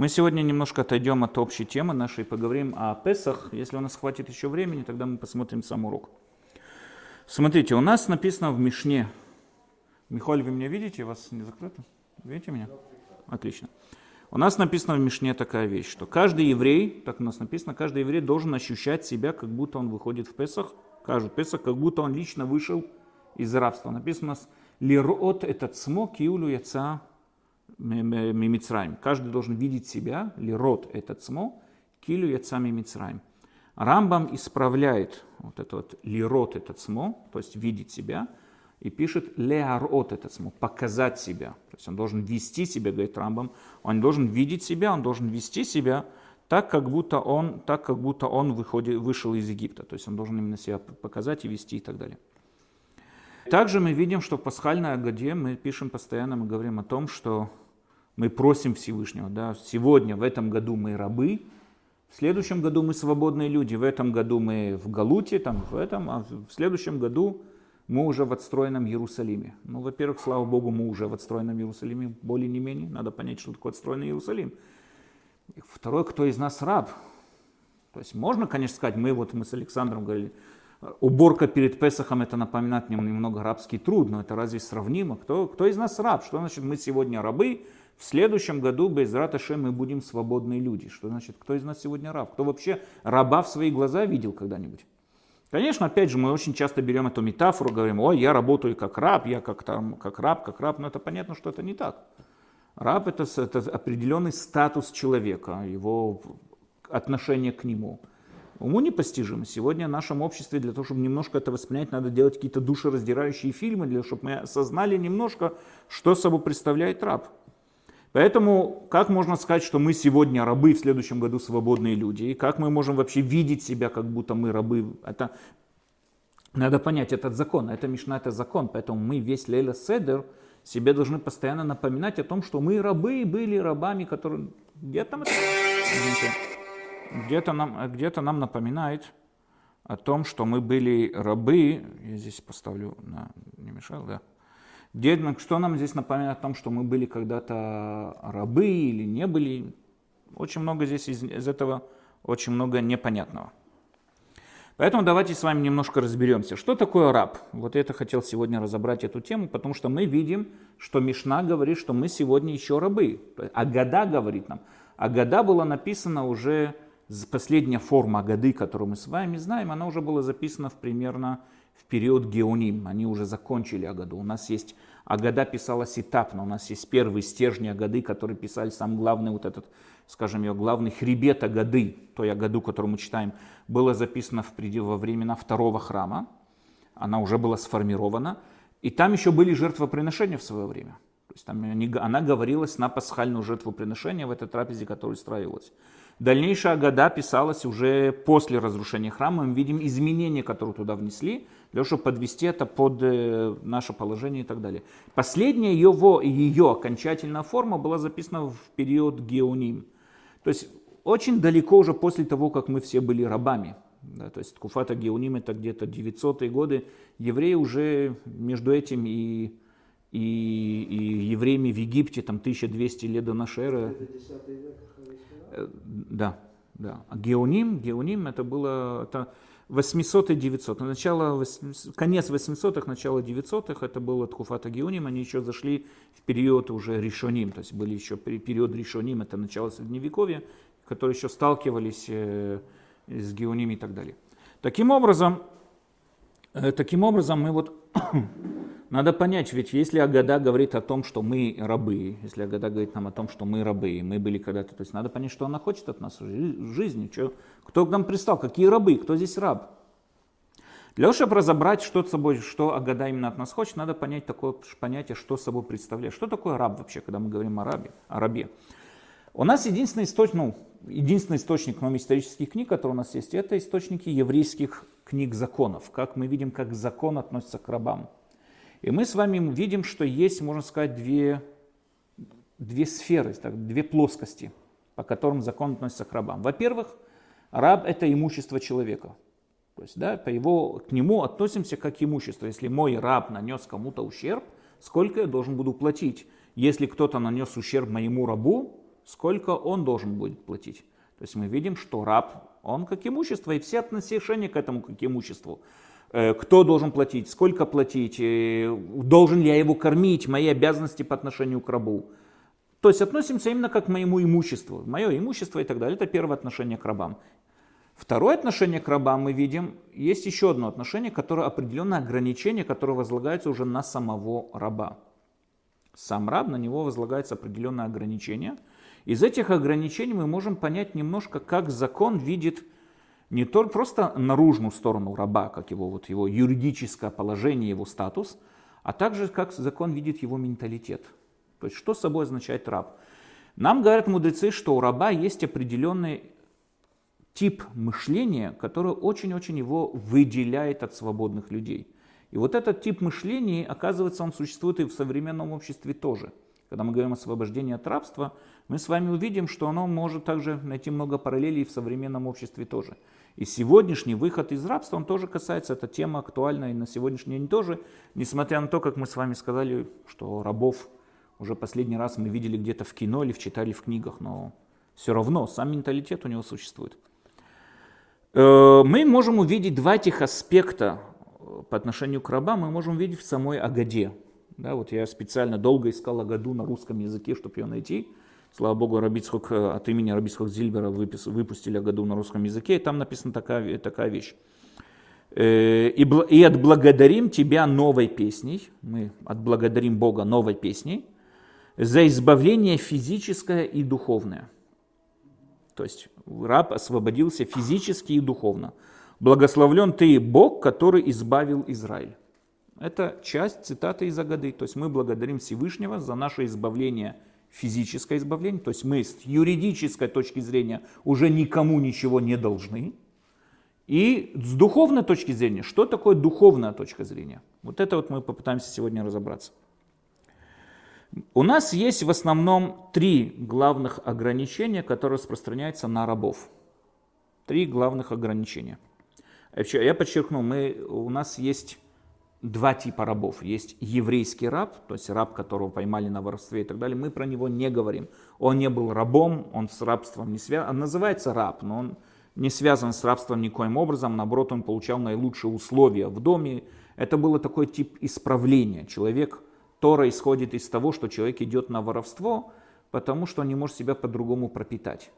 Мы сегодня немножко отойдем от общей темы нашей, поговорим о Песах. Если у нас хватит еще времени, тогда мы посмотрим сам урок. Смотрите, у нас написано в Мишне. Михаил, вы меня видите? Вас не закрыто? Видите меня? Отлично. У нас написано в Мишне такая вещь, что каждый еврей, так у нас написано, каждый еврей должен ощущать себя, как будто он выходит в Песах, каждый Песах, как будто он лично вышел из рабства. Написано у нас «Лирот этот смог киулю яца мимицраем». Каждый должен видеть себя, «Лирот этот смог килю яца мимицраем». Рамбам исправляет вот это вот лирот этот смо, то есть видеть себя, и пишет леарот этот смо, показать себя. То есть он должен вести себя, говорит Рамбам, он должен видеть себя, он должен вести себя так, как будто он, так, как будто он выходит, вышел из Египта. То есть он должен именно себя показать и вести и так далее. Также мы видим, что в пасхальной Агаде мы пишем постоянно, мы говорим о том, что мы просим Всевышнего, да, сегодня, в этом году мы рабы, в следующем году мы свободные люди, в этом году мы в Галуте, там, в этом, а в следующем году мы уже в отстроенном Иерусалиме. Ну, во-первых, слава Богу, мы уже в отстроенном Иерусалиме, более не менее, надо понять, что такое отстроенный Иерусалим. И второе, кто из нас раб? То есть можно, конечно, сказать, мы вот мы с Александром говорили, уборка перед Песохом это напоминает немного рабский труд, но это разве сравнимо? Кто, кто из нас раб? Что значит мы сегодня рабы, в следующем году, без Раташе, мы будем свободные люди. Что значит, кто из нас сегодня раб? Кто вообще раба в свои глаза видел когда-нибудь? Конечно, опять же, мы очень часто берем эту метафору, говорим, ой, я работаю как раб, я как, там, как раб, как раб, но это понятно, что это не так. Раб это, это определенный статус человека, его отношение к нему. Уму непостижимо. Сегодня в нашем обществе для того, чтобы немножко это воспринять, надо делать какие-то душераздирающие фильмы, для того, чтобы мы осознали немножко, что собой представляет раб. Поэтому как можно сказать, что мы сегодня рабы, в следующем году свободные люди? И как мы можем вообще видеть себя, как будто мы рабы? Это надо понять этот закон. Это Мишна, это закон. Поэтому мы весь Лейла Седер себе должны постоянно напоминать о том, что мы рабы были рабами, которые... Где там это? Где-то нам, где-то нам напоминает о том, что мы были рабы. Я здесь поставлю на... Не мешал, да? Где, что нам здесь напоминает о том, что мы были когда-то рабы или не были? Очень много здесь из, из этого, очень много непонятного. Поэтому давайте с вами немножко разберемся, что такое раб. Вот это хотел сегодня разобрать эту тему, потому что мы видим, что Мишна говорит, что мы сегодня еще рабы. А года говорит нам. А года была написана уже, последняя форма годы, которую мы с вами знаем, она уже была записана в примерно в период Геоним. Они уже закончили Агаду. У нас есть Агада писалась этапно. У нас есть первые стержни Агады, которые писали сам главный вот этот, скажем, ее главный хребет Агады, той Агаду, которую мы читаем, было записано в, во времена второго храма. Она уже была сформирована. И там еще были жертвоприношения в свое время. То есть там она говорилась на пасхальную жертвоприношение в этой трапезе, которая устраивалась. Дальнейшая года писалась уже после разрушения храма. Мы видим изменения, которые туда внесли, для того, чтобы подвести это под э, наше положение и так далее. Последняя его, ее окончательная форма была записана в период Геоним. То есть очень далеко уже после того, как мы все были рабами. Да, то есть Куфата Геоним это где-то 900-е годы. Евреи уже между этим и, и, и евреями в Египте, там 1200 лет до нашей эры. Э, да, да. А геоним, геоним это было это 800 и 900. Начало, конец 800-х, начало 900-х, это было Ткуфата Геоним, они еще зашли в период уже Решоним, то есть были еще период Решоним, это начало Средневековья, которые еще сталкивались э, с Геоним и так далее. Таким образом, э, таким образом мы вот Надо понять, ведь если Агада говорит о том, что мы рабы, если Агада говорит нам о том, что мы рабы, мы были когда-то, то есть надо понять, что она хочет от нас в жизни, что, кто к нам пристал, какие рабы, кто здесь раб. Для того, чтобы разобрать, что, собой, что Агада именно от нас хочет, надо понять такое понятие, что собой представляет. Что такое раб вообще, когда мы говорим о рабе? О рабе? У нас единственный источник, ну, единственный источник кроме исторических книг, который у нас есть, это источники еврейских книг законов. Как мы видим, как закон относится к рабам. И мы с вами видим, что есть, можно сказать, две, две сферы, так, две плоскости, по которым закон относится к рабам. Во-первых, раб – это имущество человека. То есть да, по его, к нему относимся как к имуществу. Если мой раб нанес кому-то ущерб, сколько я должен буду платить? Если кто-то нанес ущерб моему рабу, сколько он должен будет платить. То есть мы видим, что раб, он как имущество, и все отношения к этому как имуществу. Э, кто должен платить, сколько платить, э, должен ли я его кормить, мои обязанности по отношению к рабу. То есть относимся именно как к моему имуществу. Мое имущество и так далее. Это первое отношение к рабам. Второе отношение к рабам мы видим, есть еще одно отношение, которое определенное ограничение, которое возлагается уже на самого раба. Сам раб, на него возлагается определенное ограничение. Из этих ограничений мы можем понять немножко, как закон видит не только просто наружную сторону раба, как его, вот его юридическое положение, его статус, а также как закон видит его менталитет. То есть что собой означает раб? Нам говорят мудрецы, что у раба есть определенный тип мышления, который очень-очень его выделяет от свободных людей. И вот этот тип мышления, оказывается, он существует и в современном обществе тоже. Когда мы говорим о освобождении от рабства, мы с вами увидим, что оно может также найти много параллелей в современном обществе тоже. И сегодняшний выход из рабства, он тоже касается, эта тема актуальна и на сегодняшний день тоже, несмотря на то, как мы с вами сказали, что рабов уже последний раз мы видели где-то в кино или читали в книгах, но все равно сам менталитет у него существует. Э, мы можем увидеть два этих аспекта э, по отношению к рабам, мы можем увидеть в самой Агаде. Да, вот я специально долго искал Агаду на русском языке, чтобы ее найти. Слава богу, Рабицхок, э, от имени Рабицхок Зильбера выпустили Агаду на русском языке, и там написана такая, такая вещь. «И отблагодарим тебя новой песней», мы отблагодарим Бога новой песней, «за избавление физическое и духовное». То есть раб освободился физически и духовно. Благословлен ты Бог, который избавил Израиль. Это часть цитаты из Агады. То есть мы благодарим Всевышнего за наше избавление, физическое избавление. То есть мы с юридической точки зрения уже никому ничего не должны. И с духовной точки зрения, что такое духовная точка зрения? Вот это вот мы попытаемся сегодня разобраться. У нас есть в основном три главных ограничения, которые распространяются на рабов. Три главных ограничения. Я подчеркну, мы, у нас есть два типа рабов. Есть еврейский раб, то есть раб, которого поймали на воровстве и так далее. Мы про него не говорим. Он не был рабом, он с рабством не связан. Он называется раб, но он не связан с рабством никоим образом. Наоборот, он получал наилучшие условия в доме. Это было такой тип исправления. Человек Тора исходит из того, что человек идет на воровство, потому что он не может себя по-другому пропитать.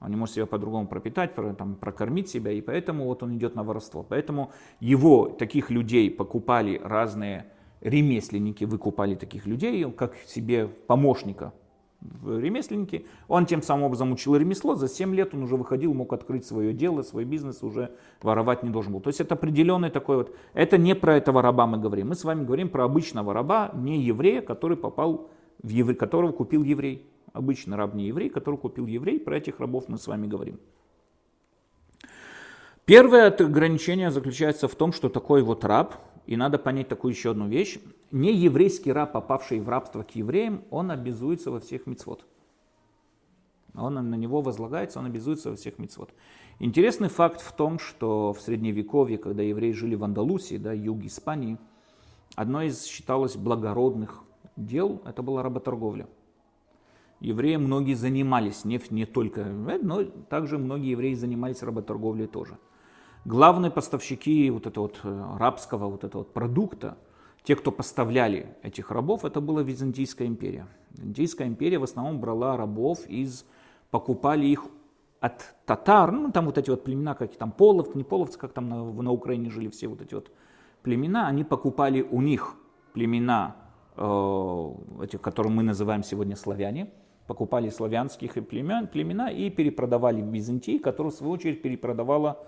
Он не может себя по-другому пропитать, там, прокормить себя, и поэтому вот он идет на воровство. Поэтому его, таких людей, покупали разные ремесленники, выкупали таких людей, как себе помощника в ремесленнике. Он тем самым образом учил ремесло, за 7 лет он уже выходил, мог открыть свое дело, свой бизнес, уже воровать не должен был. То есть это определенный такой вот, это не про этого раба мы говорим, мы с вами говорим про обычного раба, не еврея, который попал в еврей, которого купил еврей. Обычный раб не еврей, который купил еврей, про этих рабов мы с вами говорим. Первое ограничение заключается в том, что такой вот раб, и надо понять такую еще одну вещь. Не еврейский раб, попавший в рабство к евреям, он обязуется во всех мицвод. Он на него возлагается, он обязуется во всех мицвод. Интересный факт в том, что в средневековье, когда евреи жили в Андалусии, да, юг Испании, одно из считалось благородных дел, это была работорговля. Евреи многие занимались, не, не только, но также многие евреи занимались работорговлей тоже главные поставщики вот этого вот э, рабского вот этого вот продукта, те, кто поставляли этих рабов, это была Византийская империя. Византийская империя в основном брала рабов из, покупали их от татар, ну там вот эти вот племена, как там половцы, не половцы, как там на, на Украине жили все вот эти вот племена, они покупали у них племена, э, эти, которые мы называем сегодня славяне, покупали славянских племен, племена и перепродавали в Византии, которая в свою очередь перепродавала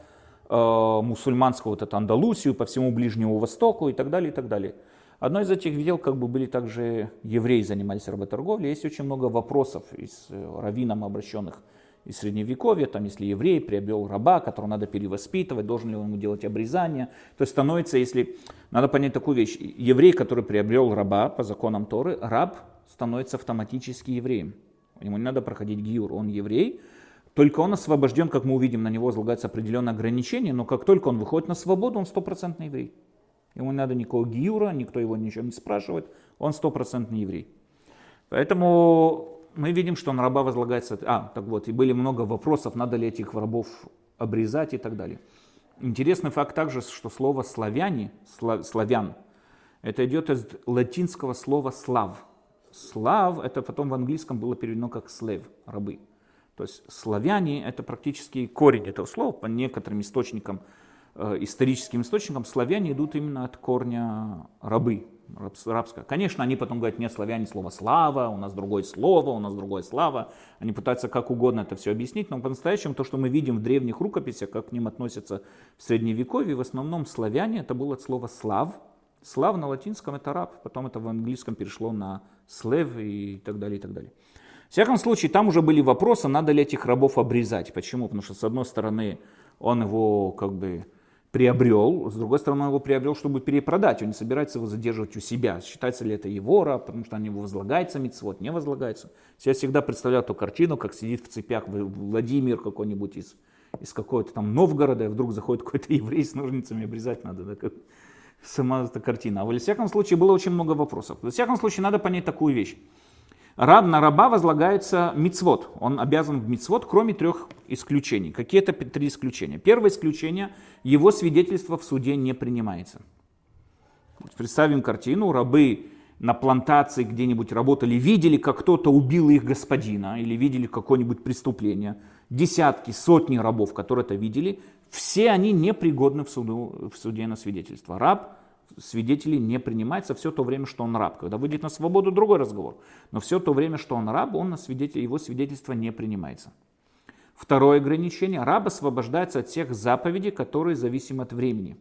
Э, мусульманскую вот эту Андалусию, по всему Ближнему Востоку и так далее, и так далее. Одно из этих дел как бы были также евреи занимались работорговлей. Есть очень много вопросов из э, раввинам обращенных из Средневековья, там, если еврей приобрел раба, которого надо перевоспитывать, должен ли он ему делать обрезание. То есть становится, если, надо понять такую вещь, еврей, который приобрел раба по законам Торы, раб становится автоматически евреем. Ему не надо проходить гиур, он еврей, только он освобожден, как мы увидим, на него возлагается определенное ограничение, но как только он выходит на свободу, он стопроцентный еврей. Ему не надо никакого гиура, никто его ничего не спрашивает, он стопроцентный еврей. Поэтому мы видим, что на раба возлагается... А, так вот, и были много вопросов, надо ли этих рабов обрезать и так далее. Интересный факт также, что слово славяне, славян, это идет из латинского слова слав. Слав, это потом в английском было переведено как slave, рабы. То есть славяне это практически корень этого слова, по некоторым источникам, э, историческим источникам, славяне идут именно от корня рабы, рабское. Конечно, они потом говорят, нет, славяне слово слава, у нас другое слово, у нас другое слава. Они пытаются как угодно это все объяснить, но по-настоящему то, что мы видим в древних рукописях, как к ним относятся в Средневековье, в основном славяне, это было от слова слав. Слав на латинском это раб, потом это в английском перешло на слев и так далее, и так далее. В всяком случае, там уже были вопросы, надо ли этих рабов обрезать. Почему? Потому что, с одной стороны, он его как бы приобрел, с другой стороны, он его приобрел, чтобы перепродать, он не собирается его задерживать у себя. Считается ли это его раб, потому что на него возлагается митцвот, не возлагается. Я всегда представляю эту картину, как сидит в цепях Владимир какой-нибудь из, из какого-то там Новгорода, и вдруг заходит какой-то еврей с ножницами, обрезать надо, да, как сама эта картина. А во всяком случае было очень много вопросов. Во всяком случае надо понять такую вещь. Раб, на раба возлагается мицвод. Он обязан в мицвод, кроме трех исключений. Какие это три исключения? Первое исключение, его свидетельство в суде не принимается. Представим картину, рабы на плантации где-нибудь работали, видели, как кто-то убил их господина, или видели какое-нибудь преступление. Десятки, сотни рабов, которые это видели, все они непригодны в, суду, в суде на свидетельство. Раб свидетелей не принимается все то время, что он раб. Когда выйдет на свободу, другой разговор. Но все то время, что он раб, он на свидетель, его свидетельство не принимается. Второе ограничение. Раб освобождается от всех заповедей, которые зависимы от времени.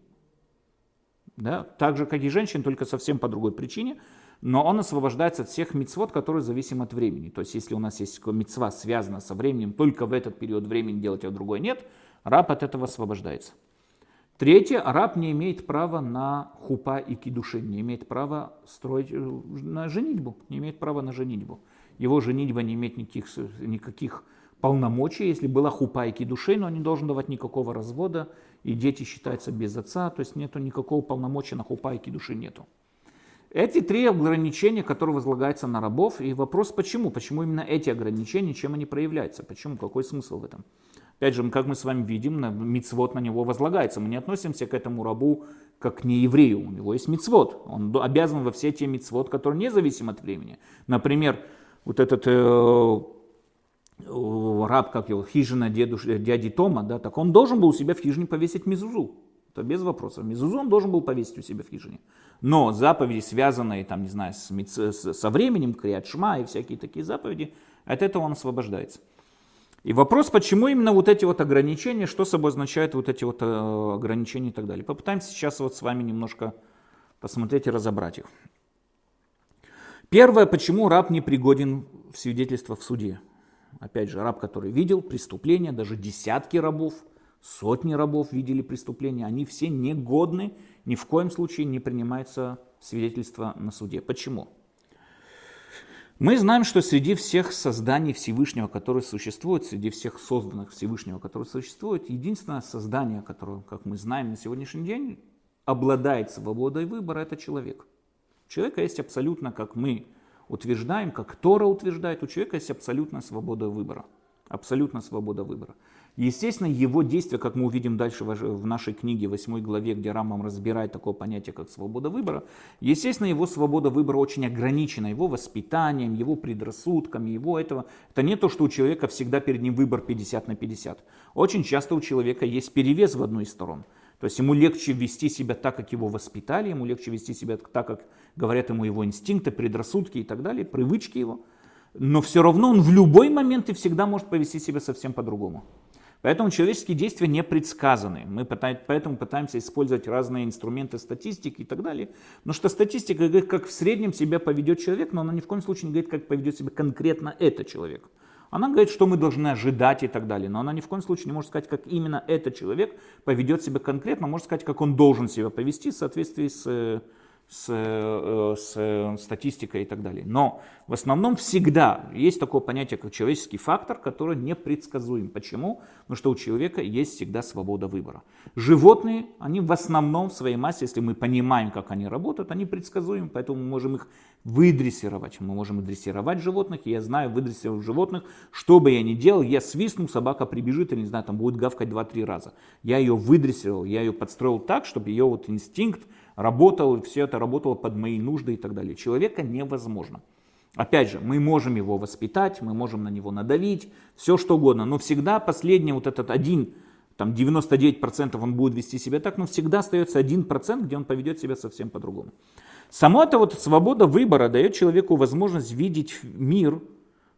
Да? Так же, как и женщин, только совсем по другой причине. Но он освобождается от всех мицвод, которые зависимы от времени. То есть, если у нас есть мицва, связана со временем, только в этот период времени делать, а в другой нет, раб от этого освобождается. Третье, раб не имеет права на хупа и кидуши, не имеет права строить э, на женитьбу, не имеет права на женитьбу. Его женитьба не имеет никаких, никаких полномочий, если была хупа и кидушей, но он не должен давать никакого развода, и дети считаются без отца, то есть нету никакого полномочия на хупа и кидуши нету. Эти три ограничения, которые возлагаются на рабов, и вопрос почему? Почему именно эти ограничения, чем они проявляются? Почему? Какой смысл в этом? Опять же, как мы с вами видим, мицвод на него возлагается. Мы не относимся к этому рабу как к нееврею. У него есть мицвод. Он обязан во все те мицвод, которые независимы от времени. Например, вот этот э, раб, как его, хижина дедуш, дяди Тома, да, так он должен был у себя в хижине повесить мизузу. Это без вопросов. Мизузу он должен был повесить у себя в хижине. Но заповеди, связанные там, не знаю, с, с, со временем, криат шма и всякие такие заповеди, от этого он освобождается. И вопрос, почему именно вот эти вот ограничения, что собой означают вот эти вот э, ограничения и так далее. Попытаемся сейчас вот с вами немножко посмотреть и разобрать их. Первое, почему раб не пригоден в свидетельство в суде. Опять же, раб, который видел преступление, даже десятки рабов, сотни рабов видели преступления, они все негодны, ни в коем случае не принимается свидетельство на суде. Почему? Мы знаем, что среди всех созданий Всевышнего, которые существуют, среди всех созданных Всевышнего, которые существуют, единственное создание, которое, как мы знаем на сегодняшний день, обладает свободой выбора, это человек. У человека есть абсолютно, как мы утверждаем, как Тора утверждает, у человека есть абсолютная свобода выбора. Абсолютная свобода выбора. Естественно, его действия, как мы увидим дальше в нашей книге, 8 главе, где Рамам разбирает такое понятие, как свобода выбора, естественно, его свобода выбора очень ограничена, его воспитанием, его предрассудками, его этого. Это не то, что у человека всегда перед ним выбор 50 на 50. Очень часто у человека есть перевес в одну из сторон. То есть ему легче вести себя так, как его воспитали, ему легче вести себя так, как говорят ему его инстинкты, предрассудки и так далее, привычки его. Но все равно он в любой момент и всегда может повести себя совсем по-другому. Поэтому человеческие действия не предсказаны. Мы поэтому пытаемся использовать разные инструменты статистики и так далее. Потому что статистика говорит, как в среднем себя поведет человек, но она ни в коем случае не говорит, как поведет себя конкретно этот человек. Она говорит, что мы должны ожидать и так далее. Но она ни в коем случае не может сказать, как именно этот человек поведет себя конкретно. Может сказать, как он должен себя повести в соответствии с, с, э, с статистикой и так далее. Но в основном всегда есть такое понятие, как человеческий фактор, который непредсказуем. Почему? Потому что у человека есть всегда свобода выбора. Животные, они в основном в своей массе, если мы понимаем, как они работают, они предсказуемы, поэтому мы можем их выдрессировать. Мы можем дрессировать животных, и я знаю, выдрессировав животных, что бы я ни делал, я свистну, собака прибежит, или не знаю, там будет гавкать 2-3 раза. Я ее выдрессировал, я ее подстроил так, чтобы ее вот инстинкт работал, все это работало под мои нужды и так далее. Человека невозможно. Опять же, мы можем его воспитать, мы можем на него надавить, все что угодно, но всегда последний вот этот один, там 99% он будет вести себя так, но всегда остается 1%, где он поведет себя совсем по-другому. Само это вот свобода выбора дает человеку возможность видеть мир,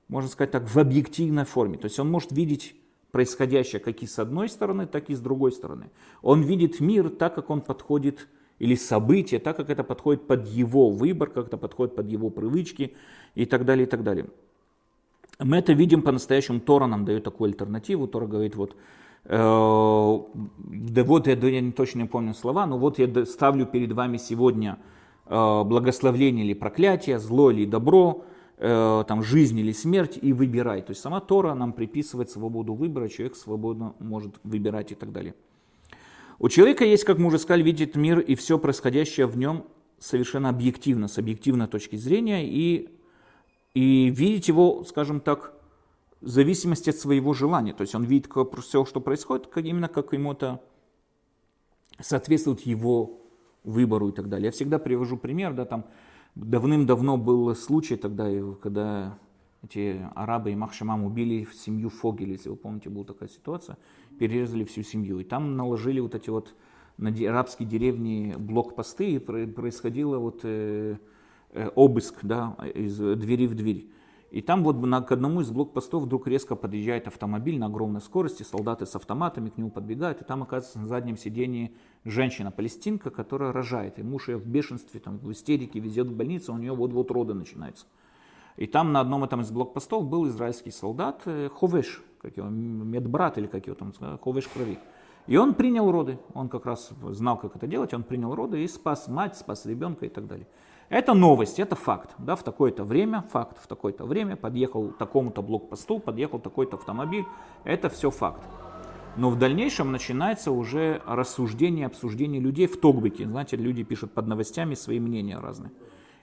можно сказать так, в объективной форме. То есть он может видеть происходящее как и с одной стороны, так и с другой стороны. Он видит мир так, как он подходит или события, так как это подходит под его выбор, как это подходит под его привычки и так далее, и так далее. Мы это видим по-настоящему, Тора нам дает такую альтернативу, Тора говорит, вот, э, да вот я, я точно не помню слова, но вот я ставлю перед вами сегодня э, благословление или проклятие, зло или добро, э, там, жизнь или смерть, и выбирай. То есть сама Тора нам приписывает свободу выбора, человек свободно может выбирать и так далее. У человека есть, как мы уже сказали, видит мир и все происходящее в нем совершенно объективно, с объективной точки зрения, и, и видеть его, скажем так, в зависимости от своего желания. То есть он видит все, что происходит, как, именно как ему это соответствует его выбору и так далее. Я всегда привожу пример, да, там давным-давно был случай тогда, когда эти арабы и Махшамам убили семью Фогель, если вы помните, была такая ситуация перерезали всю семью. И там наложили вот эти вот на арабские деревни блокпосты, и происходило вот э, э, обыск да, из двери в дверь. И там вот на, к одному из блокпостов вдруг резко подъезжает автомобиль на огромной скорости, солдаты с автоматами к нему подбегают, и там оказывается на заднем сидении женщина-палестинка, которая рожает. И муж ее в бешенстве, там, в истерике везет в больницу, у нее вот-вот роды начинаются. И там на одном этом из блокпостов был израильский солдат э, Ховеш, как его, медбрат или как его там, Ховеш крови. И он принял роды, он как раз знал, как это делать, он принял роды и спас мать, спас ребенка и так далее. Это новость, это факт. Да, в такое-то время, факт, в такое-то время подъехал такому-то блокпосту, подъехал такой-то автомобиль. Это все факт. Но в дальнейшем начинается уже рассуждение, обсуждение людей в Тогбике. Знаете, люди пишут под новостями свои мнения разные.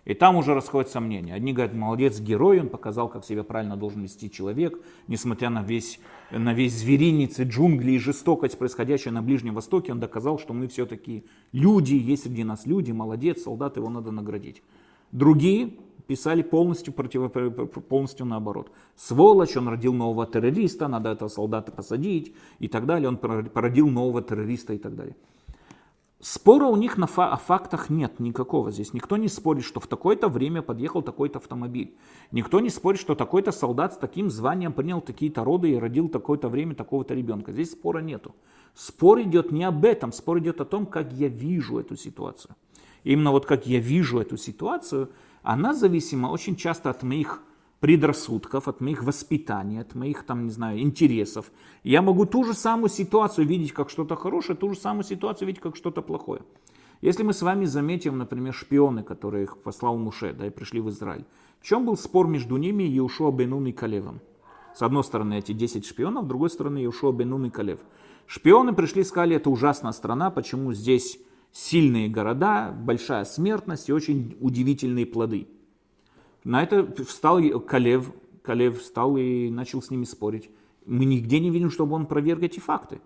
И там уже расходятся мнения. Одни говорят, молодец, герой, он показал, как себя правильно должен вести человек, несмотря на весь, на весь зверинец и джунгли и жестокость, происходящую на Ближнем Востоке, он доказал, что мы все-таки люди, есть среди нас люди, молодец, солдат, его надо наградить. Другие писали полностью, против, полностью наоборот. Сволочь, он родил нового террориста, надо этого солдата посадить и так далее, он породил нового террориста и так далее. Спора у них на фактах нет никакого. Здесь никто не спорит, что в такое-то время подъехал такой-то автомобиль. Никто не спорит, что такой-то солдат с таким званием принял такие-то роды и родил такое-то время такого-то ребенка. Здесь спора нету. Спор идет не об этом, спор идет о том, как я вижу эту ситуацию. И именно вот как я вижу эту ситуацию, она зависима очень часто от моих предрассудков, от моих воспитаний, от моих, там, не знаю, интересов. Я могу ту же самую ситуацию видеть как что-то хорошее, ту же самую ситуацию видеть как что-то плохое. Если мы с вами заметим, например, шпионы, которые их послал Муше, да, и пришли в Израиль, в чем был спор между ними и Иешуа Бенун и Калевом? С одной стороны эти 10 шпионов, с другой стороны Иешуа Бенун и Калев. Шпионы пришли сказали, это ужасная страна, почему здесь сильные города, большая смертность и очень удивительные плоды. На это встал Калев, Калев встал и начал с ними спорить. Мы нигде не видим, чтобы он проверг эти факты.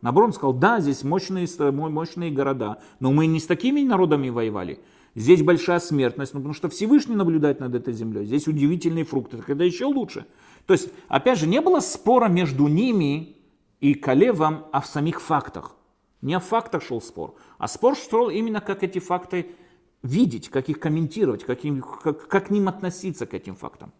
Наоборот, он сказал, да, здесь мощные, мощные города, но мы не с такими народами воевали. Здесь большая смертность, ну, потому что Всевышний наблюдает над этой землей. Здесь удивительные фрукты, так это еще лучше. То есть, опять же, не было спора между ними и Калевом о самих фактах. Не о фактах шел спор, а спор шел именно как эти факты видеть, как их комментировать, как, им, как, как к ним относиться, к этим фактам.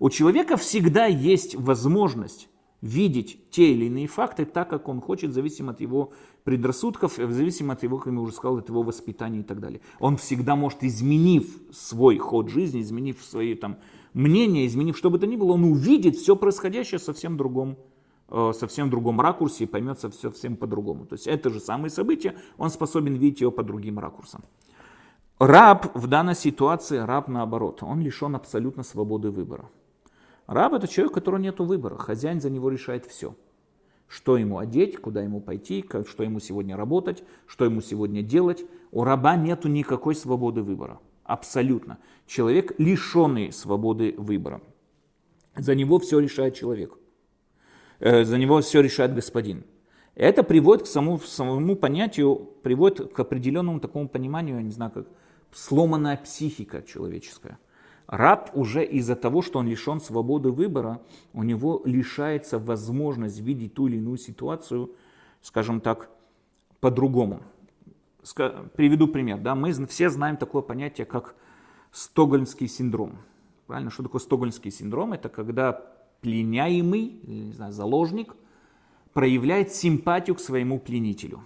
У человека всегда есть возможность видеть те или иные факты так, как он хочет, зависимо от его предрассудков, зависимо от его, как я уже сказал, от его воспитания и так далее. Он всегда может, изменив свой ход жизни, изменив свои там, мнения, изменив что бы то ни было, он увидит все происходящее совсем другом э, совсем другом ракурсе и поймет все совсем по-другому. То есть это же самое событие, он способен видеть его по другим ракурсам. Раб в данной ситуации, раб наоборот, он лишен абсолютно свободы выбора. Раб это человек, у которого нет выбора, хозяин за него решает все. Что ему одеть, куда ему пойти, как, что ему сегодня работать, что ему сегодня делать. У раба нет никакой свободы выбора. Абсолютно. Человек лишенный свободы выбора. За него все решает человек. Э, за него все решает господин. Это приводит к самому, самому понятию, приводит к определенному такому пониманию, я не знаю, как сломанная психика человеческая. Раб уже из-за того, что он лишен свободы выбора, у него лишается возможность видеть ту или иную ситуацию, скажем так, по-другому. Приведу пример. Да? Мы все знаем такое понятие, как стокгольмский синдром. Правильно? Что такое стокгольмский синдром? Это когда пленяемый, не знаю, заложник, проявляет симпатию к своему пленителю.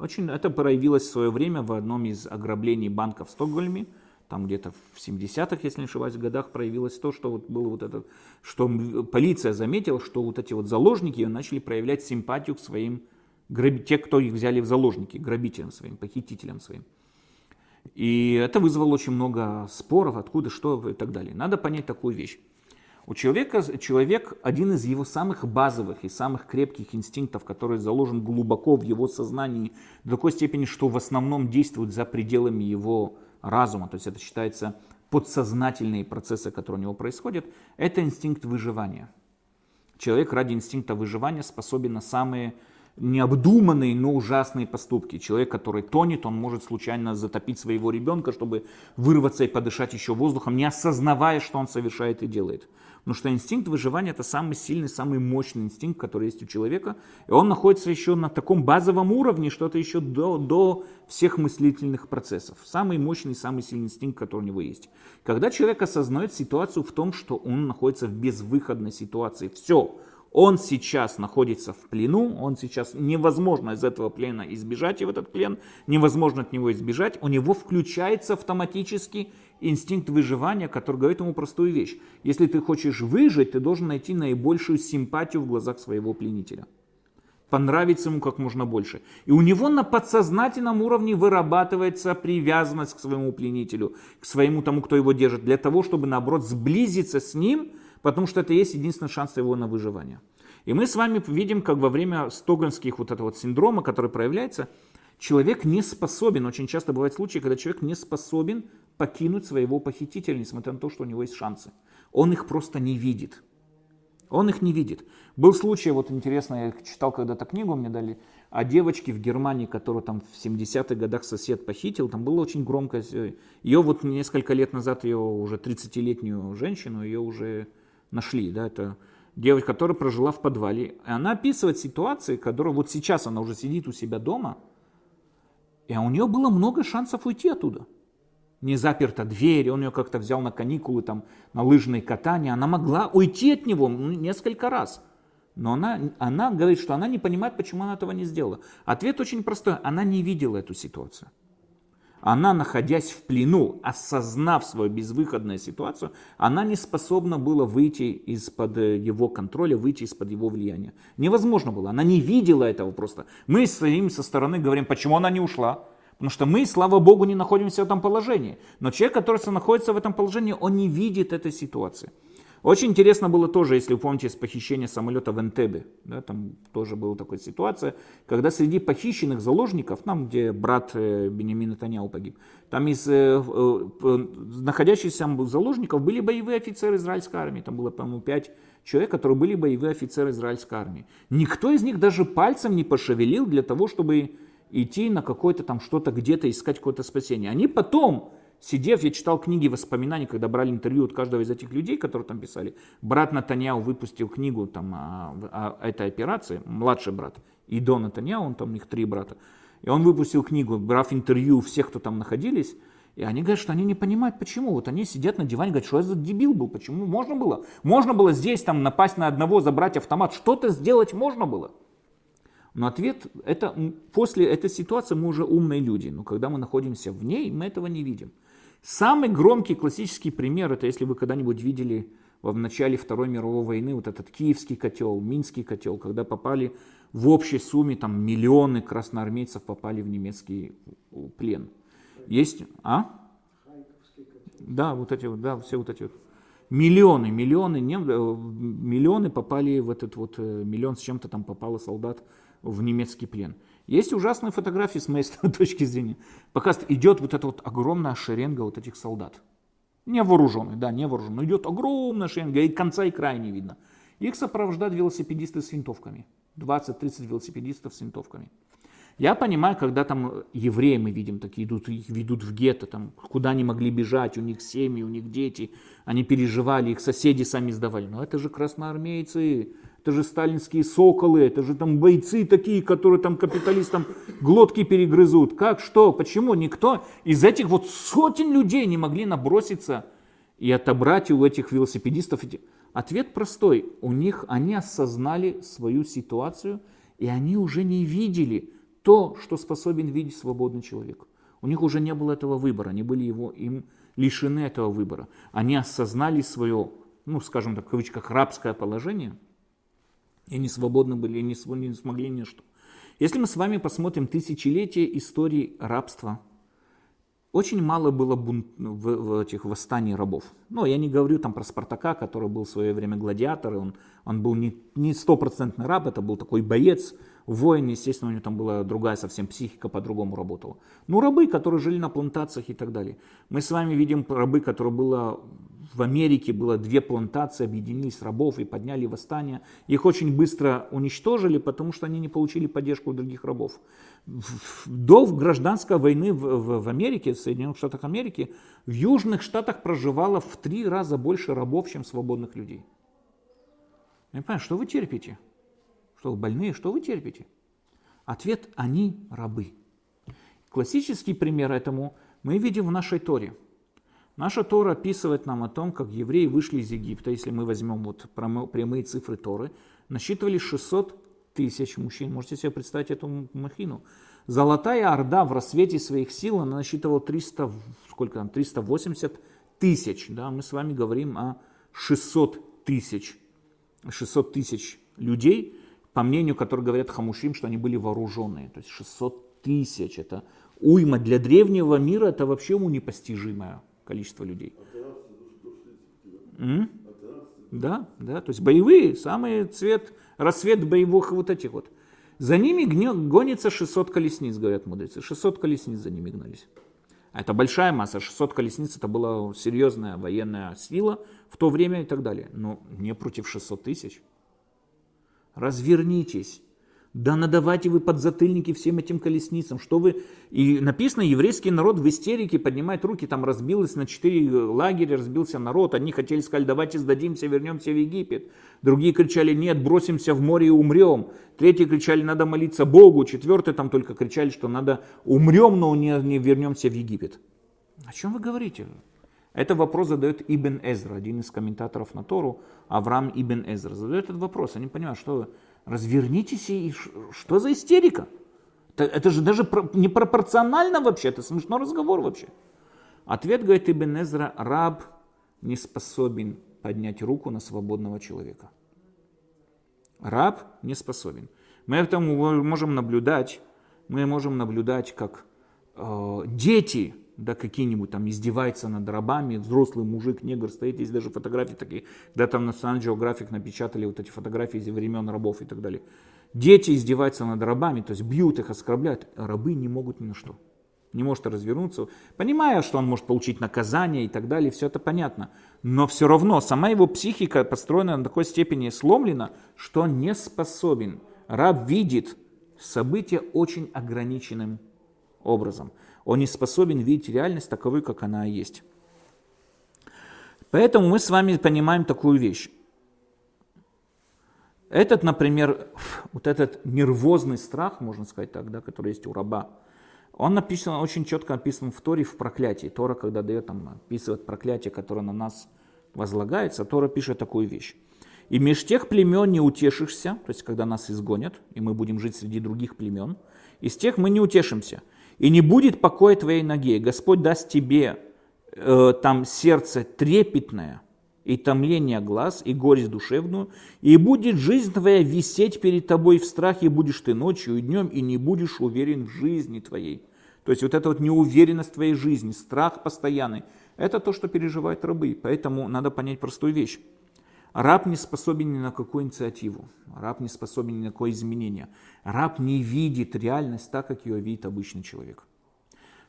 Очень это проявилось в свое время в одном из ограблений банка в Стокгольме. Там где-то в 70-х, если не ошибаюсь, годах проявилось то, что вот было вот это, что полиция заметила, что вот эти вот заложники начали проявлять симпатию к своим граб... те, кто их взяли в заложники, грабителям своим, похитителям своим. И это вызвало очень много споров, откуда, что и так далее. Надо понять такую вещь. У человека, человек один из его самых базовых и самых крепких инстинктов, который заложен глубоко в его сознании, до такой степени, что в основном действует за пределами его разума, то есть это считается подсознательные процессы, которые у него происходят, это инстинкт выживания. Человек ради инстинкта выживания способен на самые необдуманные, но ужасные поступки. Человек, который тонет, он может случайно затопить своего ребенка, чтобы вырваться и подышать еще воздухом, не осознавая, что он совершает и делает. Потому что инстинкт выживания это самый сильный, самый мощный инстинкт, который есть у человека. И он находится еще на таком базовом уровне, что это еще до, до всех мыслительных процессов. Самый мощный, самый сильный инстинкт, который у него есть. Когда человек осознает ситуацию в том, что он находится в безвыходной ситуации, все, он сейчас находится в плену, он сейчас невозможно из этого плена избежать, и в этот плен невозможно от него избежать, у него включается автоматически инстинкт выживания, который говорит ему простую вещь. Если ты хочешь выжить, ты должен найти наибольшую симпатию в глазах своего пленителя. Понравиться ему как можно больше. И у него на подсознательном уровне вырабатывается привязанность к своему пленителю, к своему тому, кто его держит, для того, чтобы наоборот сблизиться с ним, потому что это есть единственный шанс его на выживание. И мы с вами видим, как во время стокгольмских вот этого вот синдрома, который проявляется, человек не способен, очень часто бывают случаи, когда человек не способен покинуть своего похитителя, несмотря на то, что у него есть шансы. Он их просто не видит. Он их не видит. Был случай, вот интересно, я читал когда-то книгу, мне дали, о девочке в Германии, которую там в 70-х годах сосед похитил, там было очень громко. Ее вот несколько лет назад, ее уже 30-летнюю женщину, ее уже нашли, да, это девочка, которая прожила в подвале. И она описывает ситуации, которые вот сейчас она уже сидит у себя дома, и у нее было много шансов уйти оттуда. Не заперта дверь, он ее как-то взял на каникулы, там, на лыжные катания. Она могла уйти от него несколько раз. Но она, она говорит, что она не понимает, почему она этого не сделала. Ответ очень простой. Она не видела эту ситуацию она, находясь в плену, осознав свою безвыходную ситуацию, она не способна была выйти из-под э, его контроля, выйти из-под его влияния. Невозможно было, она не видела этого просто. Мы стоим со стороны, говорим, почему она не ушла. Потому что мы, слава Богу, не находимся в этом положении. Но человек, который находится в этом положении, он не видит этой ситуации. Очень интересно было тоже, если вы помните, с похищения самолета в Энтебе. Да, там тоже была такая ситуация, когда среди похищенных заложников, там, где брат э, Бенемина Таняу погиб, там из э, э, находящихся заложников были боевые офицеры израильской армии. Там было, по-моему, пять человек, которые были боевые офицеры израильской армии. Никто из них даже пальцем не пошевелил для того, чтобы идти на какое-то там что-то где-то, искать какое-то спасение. Они потом Сидев, я читал книги воспоминаний, когда брали интервью от каждого из этих людей, которые там писали. Брат Натаньяу выпустил книгу там, о, о этой операции, младший брат. И до Натаньяу, он там у них три брата. И он выпустил книгу, брав интервью всех, кто там находились. И они говорят, что они не понимают, почему. Вот они сидят на диване, говорят, что я за дебил был, почему можно было? Можно было здесь там напасть на одного, забрать автомат, что-то сделать можно было. Но ответ, это, после этой ситуации мы уже умные люди, но когда мы находимся в ней, мы этого не видим. Самый громкий классический пример, это если вы когда-нибудь видели в начале Второй мировой войны вот этот киевский котел, минский котел, когда попали в общей сумме там миллионы красноармейцев попали в немецкий плен. Есть, а? Да, вот эти вот, да, все вот эти вот. Миллионы, миллионы, не, э, миллионы попали в этот вот, э, миллион с чем-то там попало солдат в немецкий плен. Есть ужасные фотографии с моей точки зрения. Пока идет вот эта вот огромная шеренга вот этих солдат. Не вооруженный, да, не вооруженный. Идет огромная шеренга, и конца и края не видно. Их сопровождают велосипедисты с винтовками. 20-30 велосипедистов с винтовками. Я понимаю, когда там евреи мы видим, такие идут, их ведут в гетто, там, куда они могли бежать, у них семьи, у них дети, они переживали, их соседи сами сдавали. Но это же красноармейцы, это же сталинские соколы, это же там бойцы такие, которые там капиталистам глотки перегрызут. Как, что, почему? Никто из этих вот сотен людей не могли наброситься и отобрать у этих велосипедистов. Ответ простой. У них они осознали свою ситуацию, и они уже не видели то, что способен видеть свободный человек. У них уже не было этого выбора, они были его, им лишены этого выбора. Они осознали свое, ну, скажем так, в кавычках, рабское положение – и не свободны были, и не, не смогли ничто. Если мы с вами посмотрим тысячелетия истории рабства, очень мало было бунт, в, в этих восстаний рабов. Ну, я не говорю там про Спартака, который был в свое время гладиатор, он, он был не, не стопроцентный раб, это был такой боец, воин, естественно, у него там была другая совсем психика, по-другому работала. Ну, рабы, которые жили на плантациях и так далее. Мы с вами видим рабы, которые было в Америке было две плантации, объединились рабов и подняли восстание. Их очень быстро уничтожили, потому что они не получили поддержку у других рабов. До гражданской войны в, Америке, в Соединенных Штатах Америки, в Южных Штатах проживало в три раза больше рабов, чем свободных людей. Я понимаю, что вы терпите? Что вы больные, что вы терпите? Ответ – они рабы. Классический пример этому мы видим в нашей Торе – Наша Тора описывает нам о том, как евреи вышли из Египта, если мы возьмем вот прямые цифры Торы, насчитывали 600 тысяч мужчин. Можете себе представить эту махину. Золотая Орда в рассвете своих сил, она насчитывала 300, сколько там, 380 тысяч. Да? Мы с вами говорим о 600 тысяч. 600 тысяч людей, по мнению которых говорят хамушим, что они были вооруженные. То есть 600 тысяч. Это уйма для древнего мира, это вообще ему непостижимое количество людей. Да, да, то есть боевые, самый цвет, рассвет боевых вот этих вот. За ними гонится 600 колесниц, говорят мудрецы. 600 колесниц за ними гнались. А это большая масса, 600 колесниц, это была серьезная военная сила в то время и так далее. Но не против 600 тысяч. Развернитесь, да надавайте вы подзатыльники всем этим колесницам, что вы... И написано, еврейский народ в истерике поднимает руки, там разбилось на четыре лагеря, разбился народ. Одни хотели сказать, давайте сдадимся, вернемся в Египет. Другие кричали, нет, бросимся в море и умрем. Третьи кричали, надо молиться Богу. Четвертые там только кричали, что надо умрем, но не, не вернемся в Египет. О чем вы говорите? Это вопрос задает Ибн Эзра, один из комментаторов на Тору, Авраам Ибн Эзра. Задает этот вопрос, они понимают, что развернитесь и что за истерика? Это, это же даже непропорционально вообще, это смешной разговор вообще. Ответ, говорит Ибн Эзра, раб не способен поднять руку на свободного человека. Раб не способен. Мы это можем наблюдать, мы можем наблюдать, как э, дети да, какие-нибудь там издеваются над рабами, взрослый мужик, негр стоит, есть даже фотографии такие, да там на National Geographic напечатали вот эти фотографии из времен рабов и так далее. Дети издеваются над рабами, то есть бьют их, оскорбляют, а рабы не могут ни на что. Не может развернуться, понимая, что он может получить наказание и так далее, все это понятно. Но все равно сама его психика построена на такой степени сломлена, что он не способен. Раб видит события очень ограниченным образом. Он не способен видеть реальность таковой, как она есть. Поэтому мы с вами понимаем такую вещь. Этот, например, вот этот нервозный страх, можно сказать так, да, который есть у раба, он написан, очень четко описан в Торе в проклятии. Тора, когда дает, там, описывает проклятие, которое на нас возлагается, Тора пишет такую вещь. «И меж тех племен не утешишься», то есть когда нас изгонят, и мы будем жить среди других племен, из тех мы не утешимся, и не будет покоя твоей ноге. Господь даст тебе э, там сердце трепетное, и томление глаз, и горесть душевную, и будет жизнь твоя висеть перед тобой в страхе, будешь ты ночью и днем, и не будешь уверен в жизни твоей. То есть вот эта вот неуверенность в твоей жизни, страх постоянный, Это то, что переживают рабы. Поэтому надо понять простую вещь. Раб не способен ни на какую инициативу. Раб не способен ни на какое изменение. Раб не видит реальность так, как ее видит обычный человек.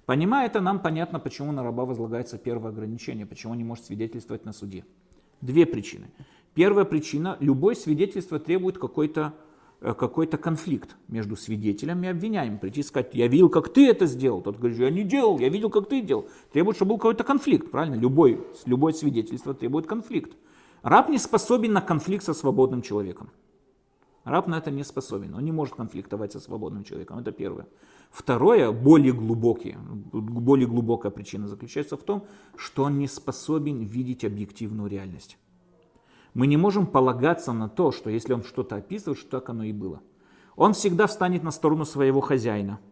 Понимая это, нам понятно, почему на раба возлагается первое ограничение, почему он не может свидетельствовать на суде. Две причины. Первая причина – любое свидетельство требует какой-то э, какой-то конфликт между свидетелем и обвиняемым. Прийти и сказать, я видел, как ты это сделал. Тот говорит, я не делал, я видел, как ты делал. Требует, чтобы был какой-то конфликт, правильно? Любой, любое свидетельство требует конфликт. Раб не способен на конфликт со свободным человеком. Раб на это не способен. Он не может конфликтовать со свободным человеком. Это первое. Второе, более глубокие, более глубокая причина заключается в том, что он не способен видеть объективную реальность. Мы не можем полагаться на то, что если он что-то описывает, что так оно и было. Он всегда встанет на сторону своего хозяина –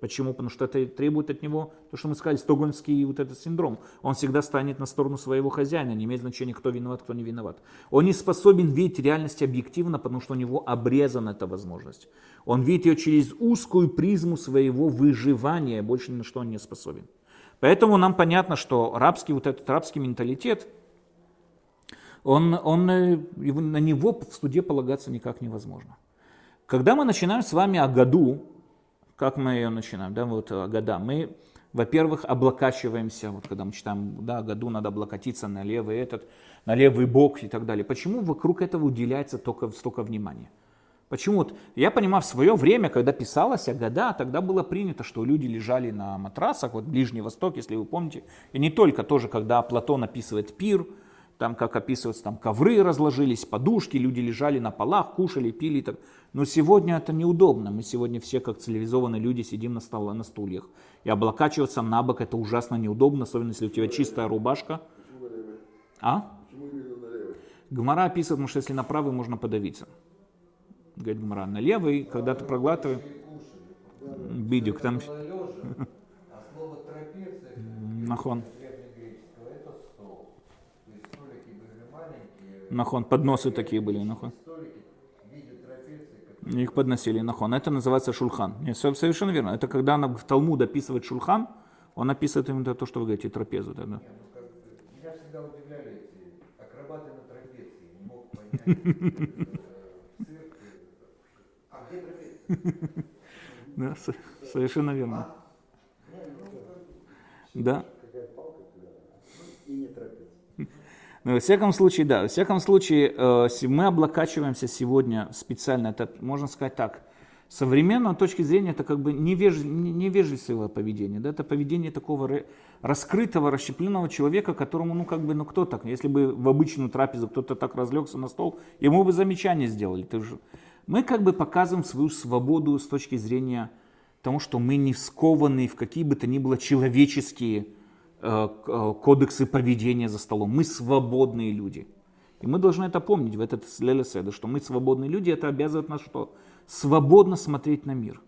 Почему? Потому что это требует от него, то, что мы сказали, стокгольмский вот этот синдром. Он всегда станет на сторону своего хозяина, не имеет значения, кто виноват, кто не виноват. Он не способен видеть реальность объективно, потому что у него обрезана эта возможность. Он видит ее через узкую призму своего выживания, больше ни на что он не способен. Поэтому нам понятно, что рабский, вот этот рабский менталитет, он, он, э, на него в суде полагаться никак невозможно. Когда мы начинаем с вами о году, как мы ее начинаем, да, вот э, года. Мы, во-первых, облокачиваемся, вот когда мы читаем, да, году надо облокотиться на левый этот, на левый бок и так далее. Почему вокруг этого уделяется только столько внимания? Почему? Вот я понимаю, в свое время, когда писалось о года, тогда было принято, что люди лежали на матрасах, вот Ближний Восток, если вы помните, и не только тоже, когда Платон описывает пир, там, как описывается, там ковры разложились, подушки, люди лежали на полах, кушали, пили. Так. Но сегодня это неудобно. Мы сегодня все, как цивилизованные люди, сидим на, стол, на стульях. И облокачиваться на бок это ужасно неудобно, особенно если у тебя чистая рубашка. А? Гмара описывает, потому что если на правый, можно подавиться. Говорит Гмара, на левый, когда ты проглатываешь, бидюк там... Нахон. Нахон, подносы такие были, нахон. Их подносили нахон. Это называется шульхан. Нет, совершенно верно. Это когда она в Талмуд описывает шульхан, он описывает именно то, что вы говорите, трапезу. Да, да. Меня всегда удивляли эти акробаты на трапеции. Не мог понять. А где трапеция? Да, совершенно верно. Да. Но во всяком случае, да, во всяком случае, э, мы облокачиваемся сегодня специально, это можно сказать так, современной точки зрения это как бы невеж... невежливое поведение, да, это поведение такого раскрытого, расщепленного человека, которому, ну как бы, ну кто так, если бы в обычную трапезу кто-то так разлегся на стол, ему бы замечание сделали. Ты же... Мы как бы показываем свою свободу с точки зрения того, что мы не скованы в какие бы то ни было человеческие кодексы поведения за столом. Мы свободные люди. И мы должны это помнить в этот лелеседа, что мы свободные люди, это обязывает нас что? Свободно смотреть на мир.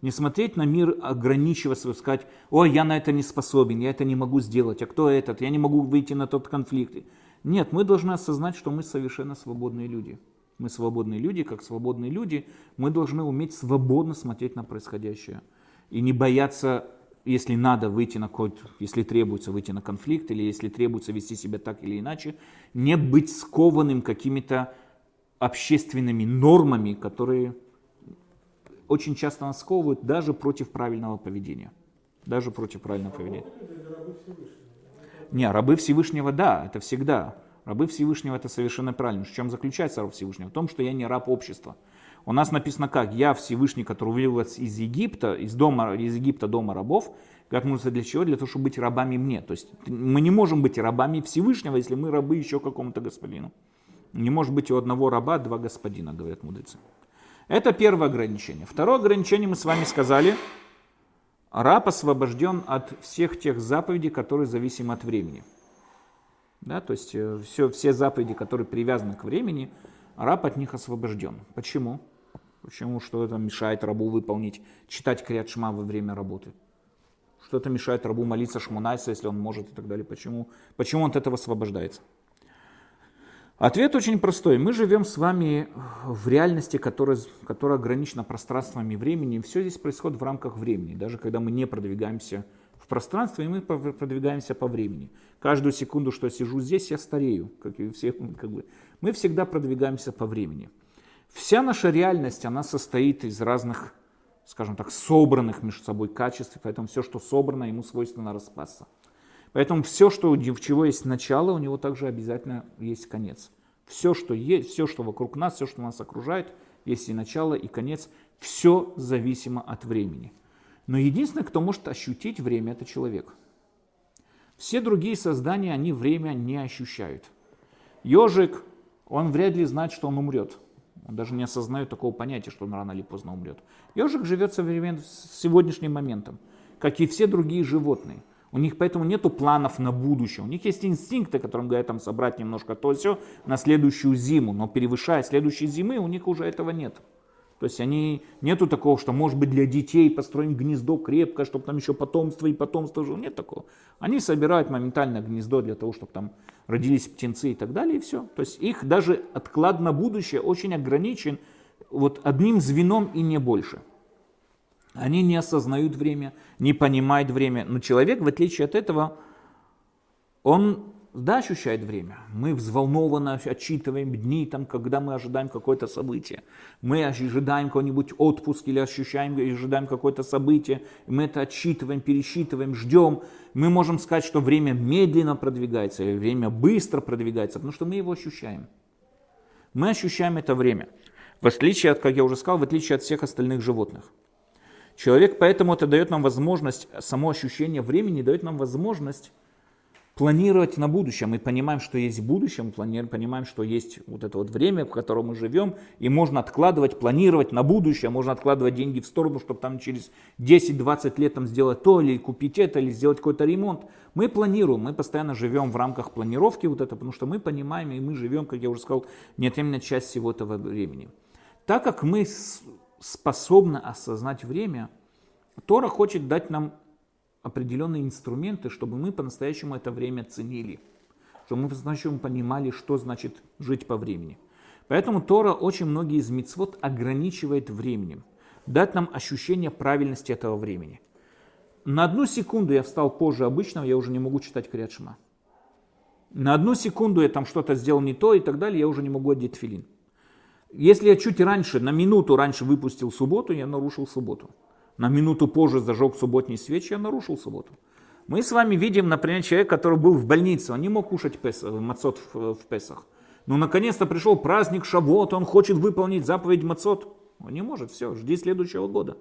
Не смотреть на мир, ограничивая себя, сказать, ой, я на это не способен, я это не могу сделать, а кто этот, я не могу выйти на тот конфликт. Нет, мы должны осознать, что мы совершенно свободные люди. Мы свободные люди, как свободные люди, мы должны уметь свободно смотреть на происходящее. И не бояться если надо выйти на какой-то, если требуется выйти на конфликт, или если требуется вести себя так или иначе, не быть скованным какими-то общественными нормами, которые очень часто нас сковывают даже против правильного поведения. Даже против правильного поведения. Не, рабы Всевышнего, да, это всегда. Рабы Всевышнего это совершенно правильно. В чем заключается раб Всевышнего? В том, что я не раб общества. У нас написано как? Я Всевышний, который вывел вас из Египта, из, дома, из Египта дома рабов. Как нужно для чего? Для того, чтобы быть рабами мне. То есть мы не можем быть рабами Всевышнего, если мы рабы еще какому-то господину. Не может быть у одного раба два господина, говорят мудрецы. Это первое ограничение. Второе ограничение мы с вами сказали. Раб освобожден от всех тех заповедей, которые зависимы от времени. Да, то есть все, э, все заповеди, которые привязаны к времени, раб от них освобожден. Почему? Почему? Что это мешает рабу выполнить, читать Криат Шма во время работы? Что это мешает рабу молиться Шмунайса, если он может и так далее? Почему, почему он от этого освобождается? Ответ очень простой. Мы живем с вами в реальности, которая, которая ограничена пространством и временем. Все здесь происходит в рамках времени. Даже когда мы не продвигаемся пространстве, и мы продвигаемся по времени. Каждую секунду, что я сижу здесь, я старею. Как и все, как бы. Мы всегда продвигаемся по времени. Вся наша реальность, она состоит из разных, скажем так, собранных между собой качеств, поэтому все, что собрано, ему свойственно распасться. Поэтому все, что, в чего есть начало, у него также обязательно есть конец. Все, что есть, все, что вокруг нас, все, что нас окружает, есть и начало, и конец. Все зависимо от времени. Но единственное, кто может ощутить время, это человек. Все другие создания, они время не ощущают. Ежик, он вряд ли знает, что он умрет. Он даже не осознает такого понятия, что он рано или поздно умрет. Ежик живет современ... с сегодняшним моментом, как и все другие животные. У них поэтому нет планов на будущее. У них есть инстинкты, которым говорят там собрать немножко то все на следующую зиму. Но перевышая следующей зимы, у них уже этого нет. То есть они, нету такого, что может быть для детей построим гнездо крепко, чтобы там еще потомство и потомство жило. Нет такого. Они собирают моментально гнездо для того, чтобы там родились птенцы и так далее, и все. То есть их даже отклад на будущее очень ограничен вот одним звеном и не больше. Они не осознают время, не понимают время. Но человек, в отличие от этого, он да, ощущает время. Мы взволнованно отчитываем дни, там, когда мы ожидаем какое-то событие. Мы ожидаем какой-нибудь отпуск или ощущаем, ожидаем какое-то событие. Мы это отчитываем, пересчитываем, ждем. Мы можем сказать, что время медленно продвигается, или время быстро продвигается, потому что мы его ощущаем. Мы ощущаем это время. В отличие от, как я уже сказал, в отличие от всех остальных животных. Человек поэтому это дает нам возможность, само ощущение времени дает нам возможность планировать на будущее. Мы понимаем, что есть будущее, мы понимаем, что есть вот это вот время, в котором мы живем, и можно откладывать, планировать на будущее, можно откладывать деньги в сторону, чтобы там через 10-20 лет там сделать то, или купить это, или сделать какой-то ремонт. Мы планируем, мы постоянно живем в рамках планировки вот это, потому что мы понимаем, и мы живем, как я уже сказал, неотъемлемая часть всего этого времени. Так как мы способны осознать время, Тора хочет дать нам определенные инструменты, чтобы мы по-настоящему это время ценили, чтобы мы по-настоящему понимали, что значит жить по времени. Поэтому Тора очень многие из мицвод ограничивает временем, дать нам ощущение правильности этого времени. На одну секунду я встал позже обычного, я уже не могу читать Криадшма. На одну секунду я там что-то сделал не то и так далее, я уже не могу одеть филин. Если я чуть раньше, на минуту раньше выпустил субботу, я нарушил субботу на минуту позже зажег субботний свечи, я нарушил субботу. Мы с вами видим, например, человека, который был в больнице, он не мог кушать пес, мацот в, в Песах. Но наконец-то пришел праздник Шавот, он хочет выполнить заповедь мацот. Он не может, все, жди следующего года.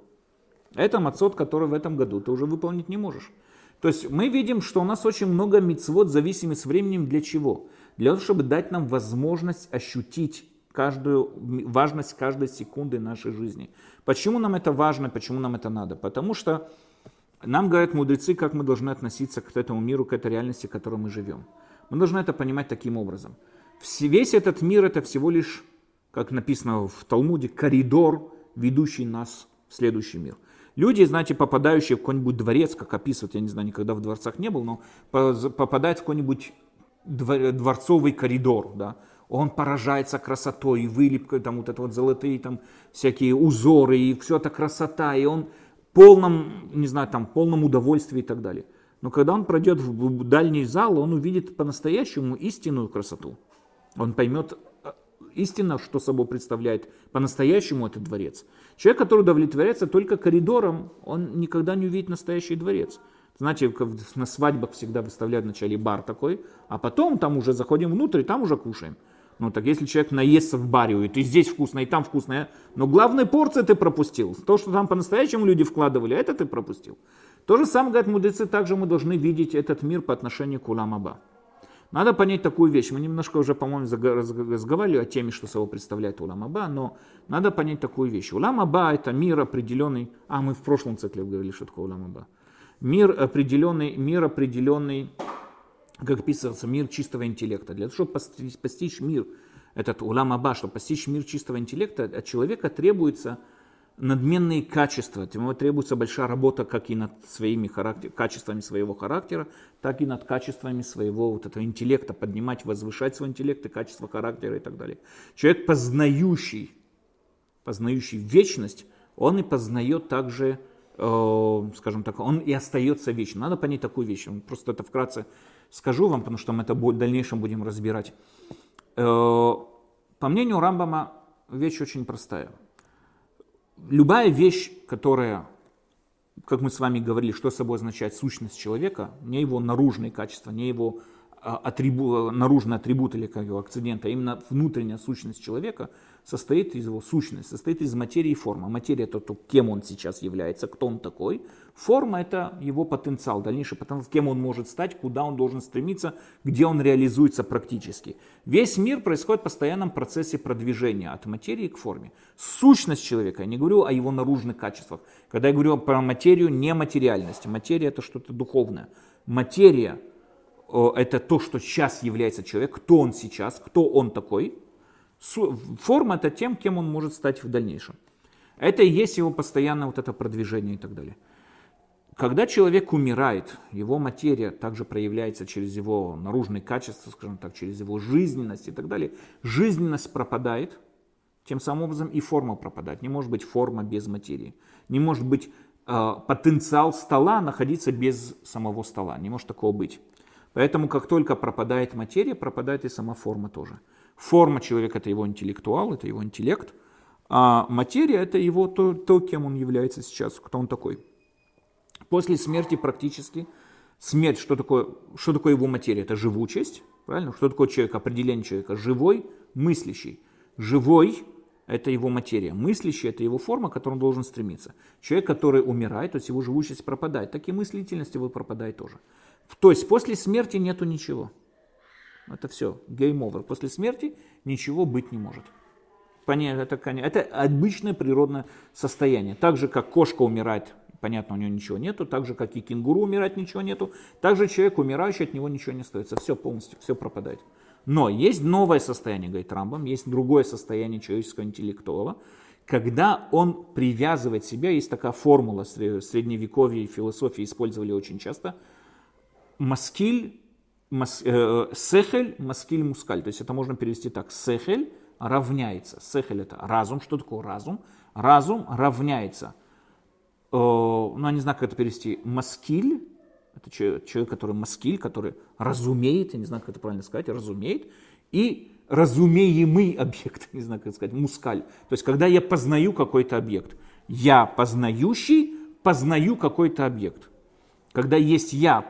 Это мацот, который в этом году ты уже выполнить не можешь. То есть мы видим, что у нас очень много мицвод зависимы с временем для чего? Для того, чтобы дать нам возможность ощутить каждую, важность каждой секунды нашей жизни. Почему нам это важно, почему нам это надо? Потому что нам говорят мудрецы, как мы должны относиться к этому миру, к этой реальности, в которой мы живем. Мы должны это понимать таким образом. Весь этот мир это всего лишь, как написано в Талмуде, коридор, ведущий нас в следующий мир. Люди, знаете, попадающие в какой-нибудь дворец, как описывают, я не знаю, никогда в дворцах не был, но попадают в какой-нибудь дворцовый коридор, да, он поражается красотой, вылепкой, там вот это вот золотые там всякие узоры, и все это красота, и он в полном, не знаю, там, полном удовольствии и так далее. Но когда он пройдет в дальний зал, он увидит по-настоящему истинную красоту. Он поймет э, истинно, что собой представляет по-настоящему этот дворец. Человек, который удовлетворяется только коридором, он никогда не увидит настоящий дворец. Знаете, на свадьбах всегда выставляют вначале бар такой, а потом там уже заходим внутрь и там уже кушаем. Ну так если человек наестся в баре, и ты здесь вкусно, и там вкусно, но главная порция ты пропустил. То, что там по-настоящему люди вкладывали, это ты пропустил. То же самое, говорят мудрецы, также мы должны видеть этот мир по отношению к Уламаба. Надо понять такую вещь. Мы немножко уже, по-моему, разговаривали о теме, что собой представляет Уламаба, но надо понять такую вещь. Уламаба это мир определенный. А, мы в прошлом цикле говорили, что такое Уламаба. Мир определенный, мир определенный как описывается, мир чистого интеллекта. Для того, чтобы постичь мир, этот улам аба, чтобы постичь мир чистого интеллекта, от человека требуется надменные качества. Ему требуется большая работа как и над своими характер, качествами своего характера, так и над качествами своего вот этого интеллекта, поднимать, возвышать свой интеллект и качество характера и так далее. Человек, познающий, познающий вечность, он и познает также э, скажем так, он и остается вечным. Надо понять такую вещь. Просто это вкратце скажу вам, потому что мы это в дальнейшем будем разбирать. Э, по мнению Рамбама, вещь очень простая. Любая вещь, которая, как мы с вами говорили, что собой означает сущность человека, не его наружные качества, не его атрибу, наружный атрибут или как его акцидента, а именно внутренняя сущность человека состоит из его сущности, состоит из материи и формы. Материя это то, кем он сейчас является, кто он такой. Форма это его потенциал, дальнейший потенциал, кем он может стать, куда он должен стремиться, где он реализуется практически. Весь мир происходит в постоянном процессе продвижения от материи к форме. Сущность человека, я не говорю о его наружных качествах. Когда я говорю про материю, не материальность. Материя это что-то духовное. Материя это то, что сейчас является человек, кто он сейчас, кто он такой. Форма это тем, кем он может стать в дальнейшем. Это и есть его постоянное вот это продвижение и так далее. Когда человек умирает, его материя также проявляется через его наружные качества, скажем так, через его жизненность и так далее. Жизненность пропадает, тем самым образом и форма пропадает. Не может быть форма без материи. Не может быть э, потенциал стола находиться без самого стола. Не может такого быть. Поэтому как только пропадает материя, пропадает и сама форма тоже. Форма человека это его интеллектуал, это его интеллект, а материя это его то, то, кем он является сейчас, кто он такой. После смерти практически смерть, что такое, что такое его материя? Это живучесть, правильно? Что такое человек? Определение человека. Живой, мыслящий. Живой – это его материя. Мыслящий – это его форма, к которой он должен стремиться. Человек, который умирает, то есть его живучесть пропадает, так и мыслительность его пропадает тоже. То есть после смерти нету ничего. Это все, over. После смерти ничего быть не может. Понятно, это, это обычное природное состояние. Так же, как кошка умирает, понятно, у нее ничего нету. Так же, как и кенгуру умирать ничего нету. Так же человек умирающий, от него ничего не остается. Все полностью, все пропадает. Но есть новое состояние, говорит Рамбам, есть другое состояние человеческого интеллектуала, когда он привязывает себя, есть такая формула в средневековье философии использовали очень часто – маскиль, мас, э, сехель, маскиль, мускаль. То есть это можно перевести так. Сехель равняется. Сехель это разум. Что такое разум? Разум равняется. Э, ну, я не знаю, как это перевести. Маскиль. Это человек, который маскиль, который разумеет, я не знаю, как это правильно сказать, разумеет. И разумеемый объект, не знаю, как сказать, мускаль. То есть, когда я познаю какой-то объект, я познающий познаю какой-то объект. Когда есть я,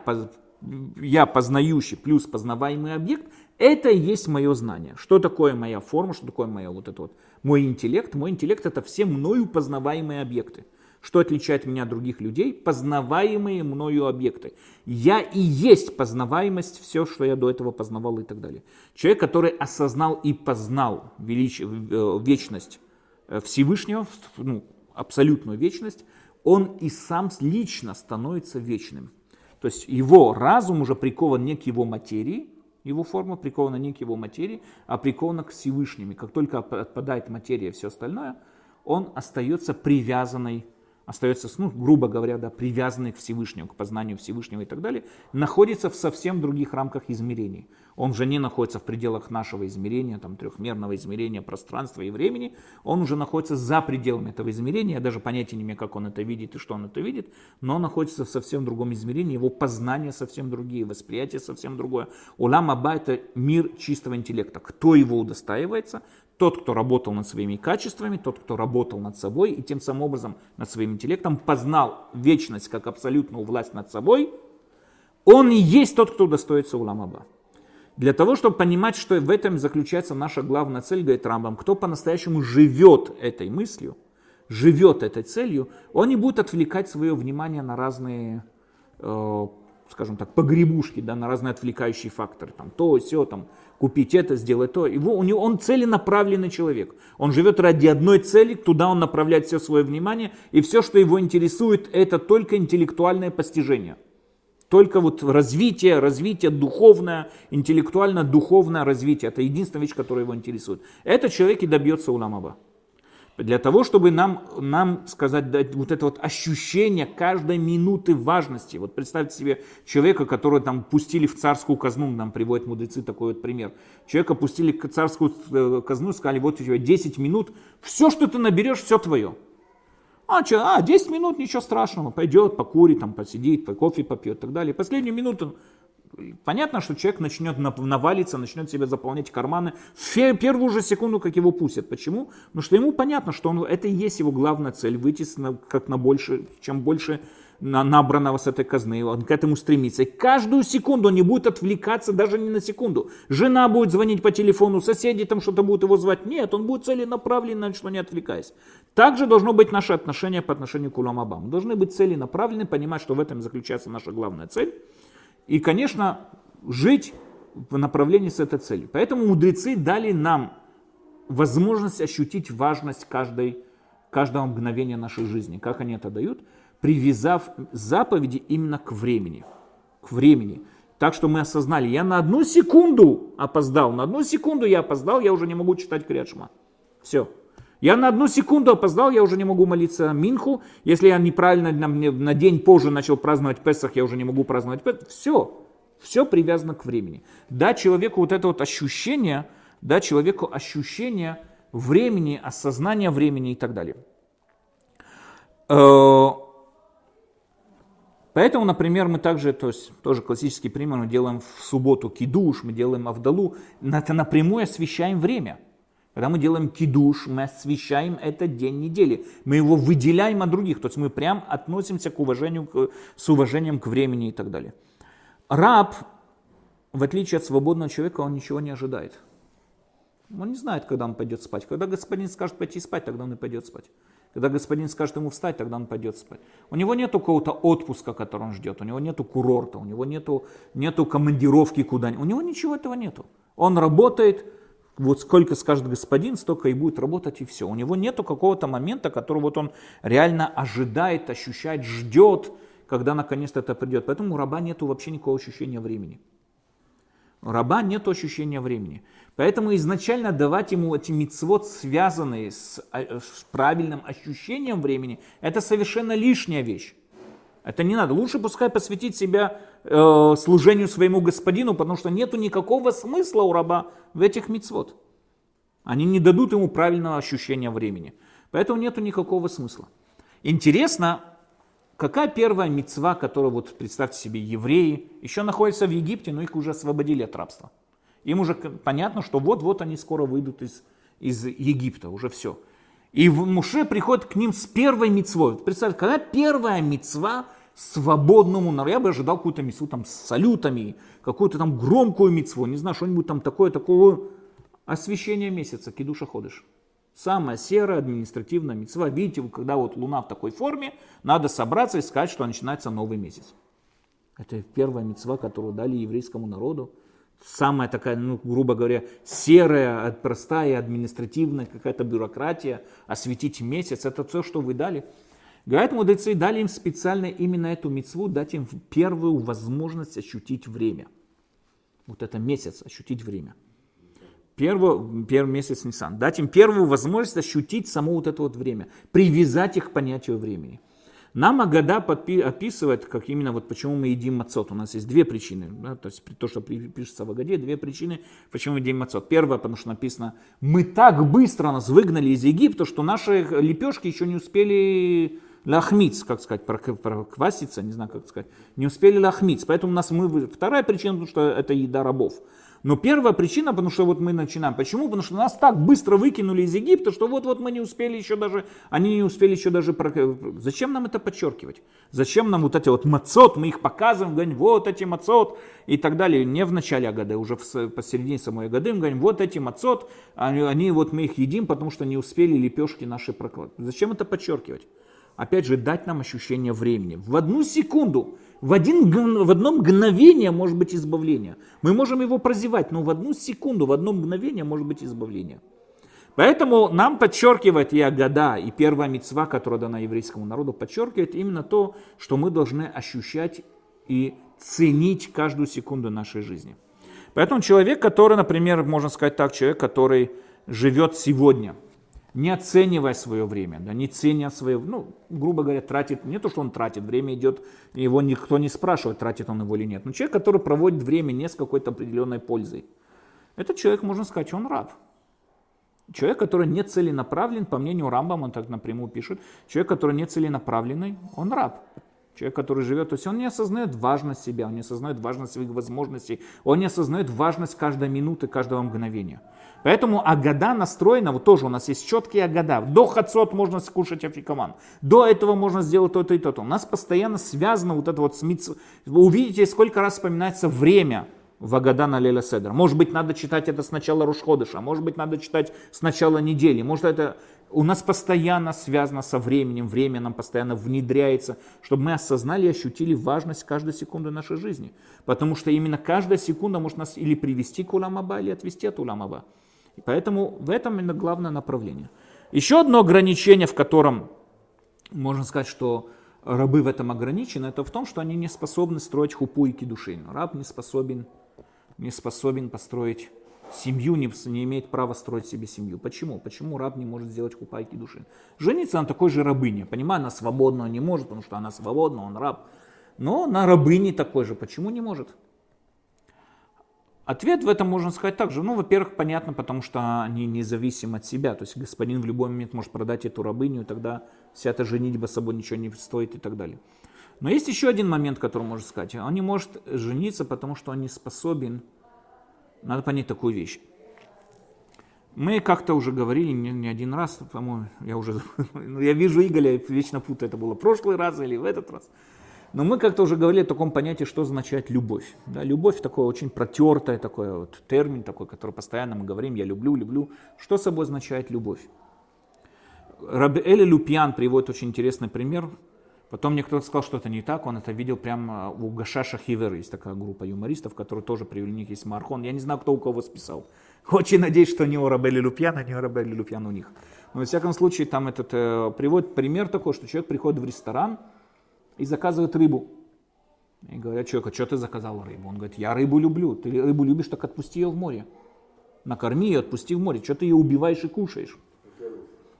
я познающий плюс познаваемый объект, это и есть мое знание. Что такое моя форма, что такое моя вот это вот, мой интеллект? Мой интеллект это все мною познаваемые объекты. Что отличает меня от других людей? Познаваемые мною объекты. Я и есть познаваемость, все, что я до этого познавал и так далее. Человек, который осознал и познал велич... Э, вечность э, Всевышнего, ну, абсолютную вечность, он и сам лично становится вечным. То есть его разум уже прикован не к его материи, его форма прикована не к его материи, а прикована к Всевышнему. Как только отпадает материя и все остальное, он остается привязанной остается, ну, грубо говоря, да, привязанный к Всевышнему, к познанию Всевышнего и так далее, находится в совсем других рамках измерений. Он же не находится в пределах нашего измерения, там, трехмерного измерения пространства и времени, он уже находится за пределами этого измерения, я даже понятия не имею, как он это видит и что он это видит, но он находится в совсем другом измерении, его познание совсем другие, восприятие совсем другое. Улам Аба – это мир чистого интеллекта. Кто его удостаивается, тот, кто работал над своими качествами, тот, кто работал над собой и тем самым образом над своим интеллектом познал вечность как абсолютную власть над собой, он и есть тот, кто достоится уламаба. Для того, чтобы понимать, что в этом заключается наша главная цель, говорит Рамбам, кто по-настоящему живет этой мыслью, живет этой целью, он не будет отвлекать свое внимание на разные э, скажем так, погребушки, да, на разные отвлекающие факторы, там, то, все, там, купить это, сделать то. Его, у него, он целенаправленный человек. Он живет ради одной цели, туда он направляет все свое внимание, и все, что его интересует, это только интеллектуальное постижение. Только вот развитие, развитие духовное, интеллектуально-духовное развитие. Это единственная вещь, которая его интересует. Это человек и добьется уламаба для того, чтобы нам, нам сказать, дать вот это вот ощущение каждой минуты важности. Вот представьте себе человека, которого там пустили в царскую казну, нам приводят мудрецы такой вот пример. Человека пустили в царскую э, казну, сказали, вот у тебя 10 минут, все, что ты наберешь, все твое. А, че, а, 10 минут, ничего страшного, пойдет, покурит, там, посидит, кофе попьет и так далее. Последнюю минуту Понятно, что человек начнет навалиться, начнет себе заполнять карманы в первую же секунду, как его пустят. Почему? Потому что ему понятно, что он, это и есть его главная цель, выйти на, как на больше, чем больше на, набранного с этой казны, он к этому стремится. И каждую секунду он не будет отвлекаться даже не на секунду. Жена будет звонить по телефону, соседи там что-то будут его звать. Нет, он будет целенаправленно, что не отвлекаясь. Также должно быть наше отношение по отношению к Уламабам. Должны быть целенаправлены, понимать, что в этом заключается наша главная цель. И, конечно, жить в направлении с этой целью. Поэтому мудрецы дали нам возможность ощутить важность каждой, каждого мгновения нашей жизни. Как они это дают? Привязав заповеди именно к времени. К времени. Так что мы осознали, я на одну секунду опоздал, на одну секунду я опоздал, я уже не могу читать Криадшма. Все. Я на одну секунду опоздал, я уже не могу молиться Минху. Если я неправильно на, на день позже начал праздновать Песах, я уже не могу праздновать Песах. Все. Все привязано к времени. Да, человеку вот это вот ощущение, да, человеку ощущение времени, осознание времени и так далее. Э, поэтому, например, мы также, то есть тоже классический пример, мы делаем в субботу кидуш, мы делаем авдалу, это напрямую освещаем время – когда мы делаем кидуш, мы освещаем этот день недели. Мы его выделяем от других. То есть мы прям относимся к уважению, к, с уважением к времени и так далее. Раб, в отличие от свободного человека, он ничего не ожидает. Он не знает, когда он пойдет спать. Когда господин скажет пойти спать, тогда он и пойдет спать. Когда господин скажет ему встать, тогда он пойдет спать. У него нет какого-то отпуска, который он ждет. У него нет курорта, у него нет нету командировки куда-нибудь. У него ничего этого нету. Он работает, вот сколько скажет господин, столько и будет работать, и все. У него нету какого-то момента, который вот он реально ожидает, ощущает, ждет, когда наконец-то это придет. Поэтому у раба нету вообще никакого ощущения времени. У раба нет ощущения времени. Поэтому изначально давать ему эти мицвод, связанные с, э, с правильным ощущением времени, это совершенно лишняя вещь. Это не надо. Лучше пускай посвятить себя э, служению своему господину, потому что нету никакого смысла у раба в этих мицвод. Они не дадут ему правильного ощущения времени. Поэтому нету никакого смысла. Интересно, какая первая мецва, которую, вот представьте себе, евреи еще находятся в Египте, но их уже освободили от рабства. Им уже понятно, что вот-вот они скоро выйдут из, из Египта, уже все. И Муше приходит к ним с первой мецвой. Представьте, какая первая мецва свободному народу. Я бы ожидал какую-то мецву там с салютами, какую-то там громкую мецву, не знаю, что-нибудь там такое, такое освещение месяца, кидуша ходишь. Самая серая административная мецва. Видите, когда вот луна в такой форме, надо собраться и сказать, что начинается новый месяц. Это первая мецва, которую дали еврейскому народу. Самая такая, ну, грубо говоря, серая, простая, административная какая-то бюрократия. Осветить месяц, это все, что вы дали. Говорят мудрецы, дали им специально именно эту мецву, дать им первую возможность ощутить время. Вот это месяц, ощутить время. Первый, первый месяц Нисан. Дать им первую возможность ощутить само вот это вот время. Привязать их к понятию времени. Нам Агада подпи- описывает, как именно вот почему мы едим мацот. У нас есть две причины. Да, то есть то, что пишется в Агаде, две причины, почему мы едим мацот. Первое, потому что написано, мы так быстро нас выгнали из Египта, что наши лепешки еще не успели лахмиц, как сказать, прокваситься, не знаю, как сказать, не успели лахмиц. Поэтому у нас мы... Вторая причина, потому что это еда рабов. Но первая причина, потому что вот мы начинаем. Почему? Потому что нас так быстро выкинули из Египта, что вот-вот мы не успели еще даже, они не успели еще даже... Зачем нам это подчеркивать? Зачем нам вот эти вот мацот, мы их показываем, говорим, вот эти мацот и так далее. Не в начале Агады, уже в, посередине самой Агады мы говорим, вот эти мацот, они, они вот мы их едим, потому что не успели лепешки наши прокладывать. Зачем это подчеркивать? Опять же, дать нам ощущение времени. В одну секунду, в, один, в одно мгновение может быть избавление. Мы можем его прозевать, но в одну секунду, в одно мгновение может быть избавление. Поэтому нам подчеркивает и Агада, и первая мецва, которая дана еврейскому народу, подчеркивает именно то, что мы должны ощущать и ценить каждую секунду нашей жизни. Поэтому человек, который, например, можно сказать так, человек, который живет сегодня – не оценивая свое время, да, не ценя свое, ну, грубо говоря, тратит, не то, что он тратит, время идет, его никто не спрашивает, тратит он его или нет, но человек, который проводит время не с какой-то определенной пользой, этот человек, можно сказать, он раб. Человек, который не целенаправлен, по мнению Рамбам, он так напрямую пишет, человек, который не целенаправленный, он раб. Человек, который живет, то есть он не осознает важность себя, он не осознает важность своих возможностей, он не осознает важность каждой минуты, каждого мгновения. Поэтому Агада настроена, вот тоже у нас есть четкие Агада. До Хацот можно скушать афикаман. До этого можно сделать то-то и то-то. У нас постоянно связано вот это вот с митцв... Увидите, сколько раз вспоминается время в Агада на Леля Седер. Может быть, надо читать это сначала Рушходыша, может быть, надо читать с начала недели. Может, это у нас постоянно связано со временем, время нам постоянно внедряется, чтобы мы осознали и ощутили важность каждой секунды нашей жизни. Потому что именно каждая секунда может нас или привести к Уламаба, или отвести от Уламаба. И поэтому в этом именно главное направление. Еще одно ограничение, в котором можно сказать, что рабы в этом ограничены, это в том, что они не способны строить хупу и кедушин. Раб не способен, не способен построить семью, не, не имеет права строить себе семью. Почему? Почему раб не может сделать хупа и кедушин? Жениться на такой же рабыне. Понимаю, она свободна, не может, потому что она свободна, он раб. Но на рабыне такой же. Почему не может? Ответ в этом можно сказать также. Ну, во-первых, понятно, потому что они независимы от себя. То есть господин в любой момент может продать эту рабыню, и тогда вся эта женитьба собой ничего не стоит и так далее. Но есть еще один момент, который можно сказать. Он не может жениться, потому что он не способен. Надо понять такую вещь. Мы как-то уже говорили не, не один раз, по-моему, я уже, ну, я вижу Игоря, вечно путаю, это было в прошлый раз или в этот раз. Но мы как-то уже говорили о таком понятии, что означает любовь. Да, любовь такое очень протертое такой вот термин, такой, который постоянно мы говорим, я люблю, люблю. Что собой означает любовь? Раби Эли Люпьян приводит очень интересный пример. Потом мне кто-то сказал, что это не так, он это видел прямо у Гашаша Хивер, есть такая группа юмористов, которые тоже привели, у них есть Мархон. Я не знаю, кто у кого списал. Очень надеюсь, что не у Рабели Люпьяна, не у Рабели Люпьян у них. Но, во всяком случае, там этот, э, приводит пример такой, что человек приходит в ресторан, и заказывает рыбу. И говорят человеку, что ты заказал рыбу? Он говорит, я рыбу люблю. Ты рыбу любишь, так отпусти ее в море. Накорми ее, отпусти в море. Что ты ее убиваешь и кушаешь?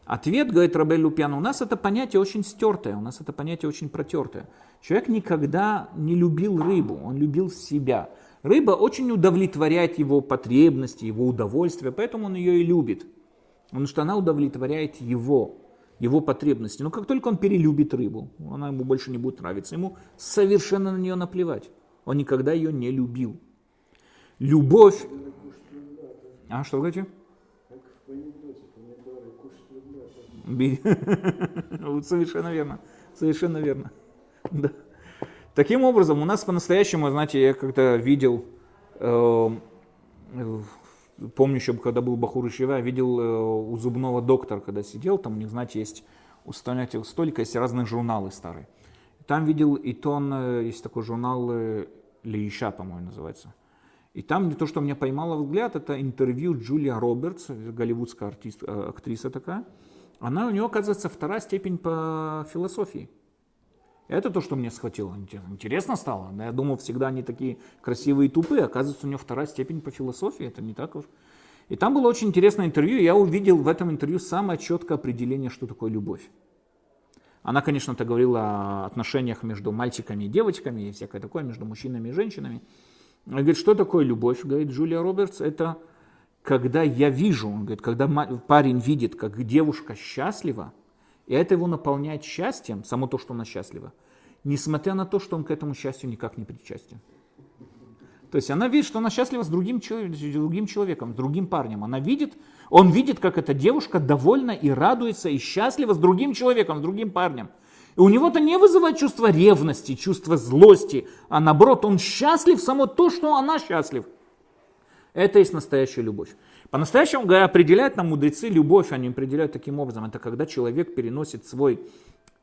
Ответ, говорит Рабель Лупьян, у нас это понятие очень стертое, у нас это понятие очень протертое. Человек никогда не любил рыбу, он любил себя. Рыба очень удовлетворяет его потребности, его удовольствие, поэтому он ее и любит. Потому что она удовлетворяет его его потребности. Но как только он перелюбит рыбу, она ему больше не будет нравиться, ему совершенно на нее наплевать. Он никогда ее не любил. Любовь... А, что вы говорите? Совершенно верно. Совершенно верно. Да. Таким образом, у нас по-настоящему, знаете, я когда видел э, помню еще, когда был Бахур и Шива, видел э, у зубного доктора, когда сидел, там у них, знаете, есть у столика есть разные журналы старые. Там видел и тон, э, есть такой журнал э, Леиша, по-моему, называется. И там то, что меня поймало взгляд, это интервью Джулия Робертс, голливудская артист, актриса такая. Она, у нее, оказывается, вторая степень по философии. Это то, что мне схватило. Интересно стало. Я думал, всегда они такие красивые и тупые. Оказывается, у него вторая степень по философии. Это не так уж. И там было очень интересное интервью. Я увидел в этом интервью самое четкое определение, что такое любовь. Она, конечно-то говорила о отношениях между мальчиками и девочками и всякое такое, между мужчинами и женщинами. Она говорит, что такое любовь, говорит Джулия Робертс, это когда я вижу, он говорит, когда парень видит, как девушка счастлива, и это его наполняет счастьем, само то, что она счастлива, несмотря на то, что он к этому счастью никак не причастен. То есть она видит, что она счастлива с другим, другим человеком, с другим парнем. Она видит, он видит, как эта девушка довольна и радуется и счастлива с другим человеком, с другим парнем. И у него это не вызывает чувство ревности, чувство злости, а наоборот, он счастлив само то, что она счастлив. Это есть настоящая любовь. По-настоящему определяют нам мудрецы любовь, они определяют таким образом. Это когда человек переносит свой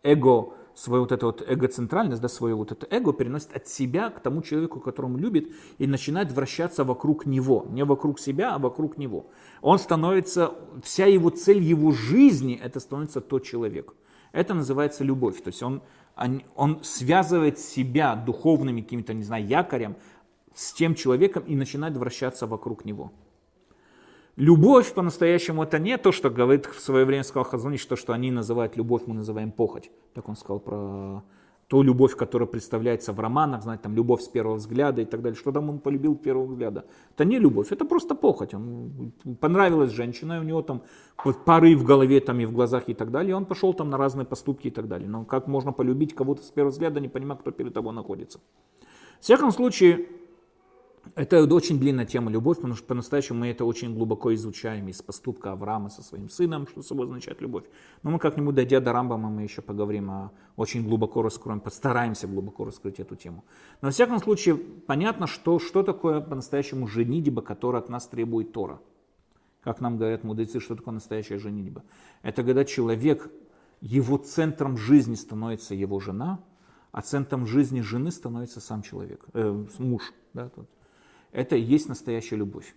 эго, свою вот эту вот эгоцентральность, да, свое вот это эго переносит от себя к тому человеку, которому любит, и начинает вращаться вокруг него. Не вокруг себя, а вокруг него. Он становится, вся его цель его жизни, это становится тот человек. Это называется любовь. То есть он, он связывает себя духовными какими-то, не знаю, якорем с тем человеком и начинает вращаться вокруг него. Любовь по-настоящему это не то, что говорит в свое время сказал Хазунич, то, что они называют любовь, мы называем похоть. Так он сказал про ту любовь, которая представляется в романах, знаете, там любовь с первого взгляда и так далее, что там он полюбил с первого взгляда. Это не любовь, это просто похоть. Он понравилась женщина, у него там пары в голове там и в глазах и так далее, и он пошел там на разные поступки и так далее. Но как можно полюбить кого-то с первого взгляда, не понимая, кто перед тобой находится. В всяком случае, это очень длинная тема любовь, потому что по-настоящему мы это очень глубоко изучаем из поступка Авраама со своим сыном, что собой означает любовь. Но мы как-нибудь, дойдя до Рамбама, мы еще поговорим, о, очень глубоко раскроем, постараемся глубоко раскрыть эту тему. Но, во всяком случае, понятно, что, что такое по-настоящему женитьба, которая от нас требует Тора. Как нам говорят мудрецы, что такое настоящая женитьба? Это когда человек, его центром жизни становится его жена, а центром жизни жены становится сам человек, э, муж. Да, тут это и есть настоящая любовь.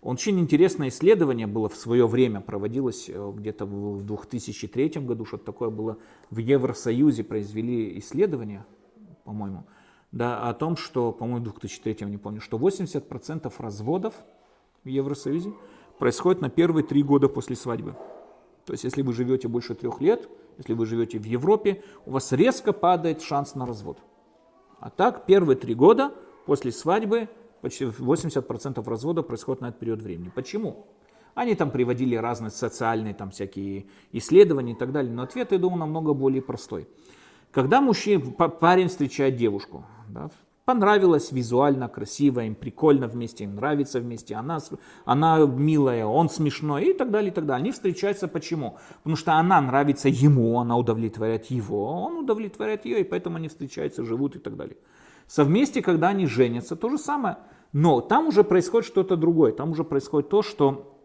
Очень интересное исследование было в свое время, проводилось э, где-то в 2003 году, что-то такое было в Евросоюзе, произвели исследование, по-моему, да, о том, что, по-моему, в 2003, не помню, что 80% разводов в Евросоюзе происходит на первые три года после свадьбы. То есть, если вы живете больше трех лет, если вы живете в Европе, у вас резко падает шанс на развод. А так, первые три года после свадьбы почти 80% разводов происходит на этот период времени. Почему? Они там приводили разные социальные там всякие исследования и так далее, но ответ, я думаю, намного более простой. Когда мужчина, парень встречает девушку, да, понравилось визуально, красиво, им прикольно вместе, им нравится вместе, она, она милая, он смешной и так далее, и так далее. Они встречаются почему? Потому что она нравится ему, она удовлетворяет его, он удовлетворяет ее, и поэтому они встречаются, живут и так далее. Совместе, когда они женятся, то же самое. Но там уже происходит что-то другое. Там уже происходит то, что,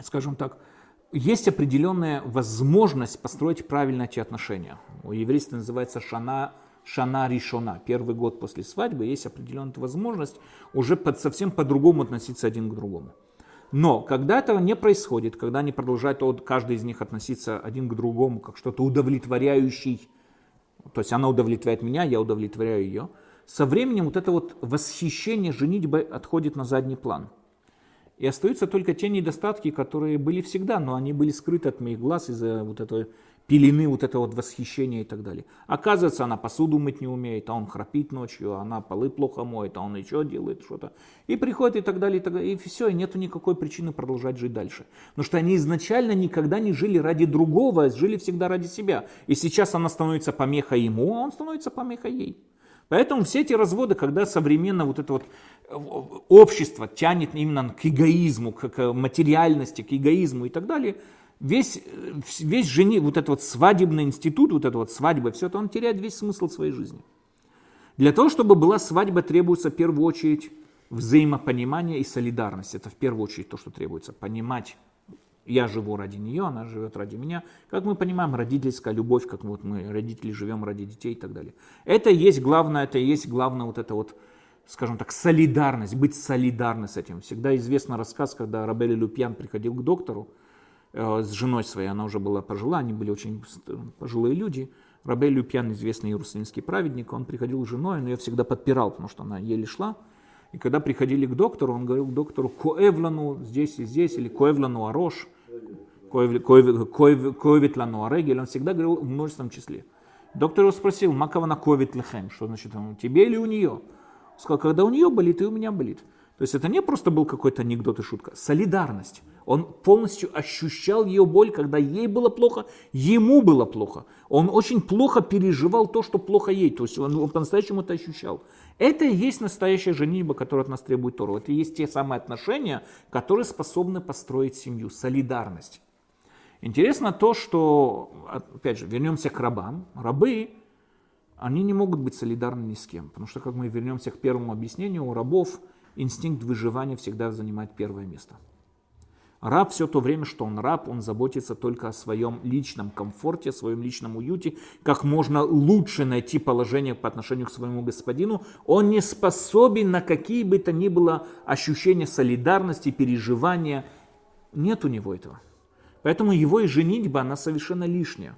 скажем так, есть определенная возможность построить правильно эти отношения. У еврейства называется шана, шана ришона. Первый год после свадьбы есть определенная возможность уже под, совсем по-другому относиться один к другому. Но когда этого не происходит, когда они продолжают вот, каждый из них относиться один к другому как что-то удовлетворяющий, то есть она удовлетворяет меня, я удовлетворяю ее, со временем вот это вот восхищение женитьбой отходит на задний план. И остаются только те недостатки, которые были всегда, но они были скрыты от моих глаз из-за вот этой пелены, вот этого вот восхищения и так далее. Оказывается, она посуду мыть не умеет, а он храпит ночью, а она полы плохо моет, а он еще делает что-то. И приходит и так далее, и так далее. И все, и нету никакой причины продолжать жить дальше. Потому что они изначально никогда не жили ради другого, а жили всегда ради себя. И сейчас она становится помехой ему, а он становится помехой ей. Поэтому все эти разводы, когда современно вот это вот э, общество тянет именно к эгоизму, к материальности, к эгоизму и так далее, весь, э, весь жени, вот этот вот свадебный институт, вот это вот свадьба, все это, он теряет весь смысл своей жизни. Для того, чтобы была свадьба, требуется в первую очередь взаимопонимание и солидарность. Это в первую очередь то, что требуется. Понимать я живу ради нее, она живет ради меня. Как мы понимаем, родительская любовь, как вот мы, родители, живем ради детей и так далее. Это есть главное, это есть главное вот это вот, скажем так, солидарность, быть солидарны с этим. Всегда известный рассказ, когда Рабели Люпьян приходил к доктору э, с женой своей, она уже была пожила, они были очень пожилые люди. Рабель Люпьян, известный иерусалимский праведник, он приходил с женой, но ее всегда подпирал, потому что она еле шла. И когда приходили к доктору, он говорил доктору «коэвлану здесь и здесь» или «коэвлану арош», «коэвит лану арегель», он всегда говорил в множественном числе. Доктор его спросил «макавана ковит лехем», что значит тебе или у нее? Он сказал, когда у нее болит, и у меня болит. То есть это не просто был какой-то анекдот и шутка, солидарность. Он полностью ощущал ее боль, когда ей было плохо, ему было плохо. Он очень плохо переживал то, что плохо ей. То есть он, он по-настоящему это ощущал. Это и есть настоящая женитьба, которая от нас требует Тору. Это и есть те самые отношения, которые способны построить семью, солидарность. Интересно то, что, опять же, вернемся к рабам. Рабы, они не могут быть солидарны ни с кем. Потому что, как мы вернемся к первому объяснению, у рабов инстинкт выживания всегда занимает первое место. Раб все то время, что он раб, он заботится только о своем личном комфорте, о своем личном уюте, как можно лучше найти положение по отношению к своему господину. Он не способен на какие бы то ни было ощущения солидарности, переживания. Нет у него этого. Поэтому его и женитьба, она совершенно лишняя.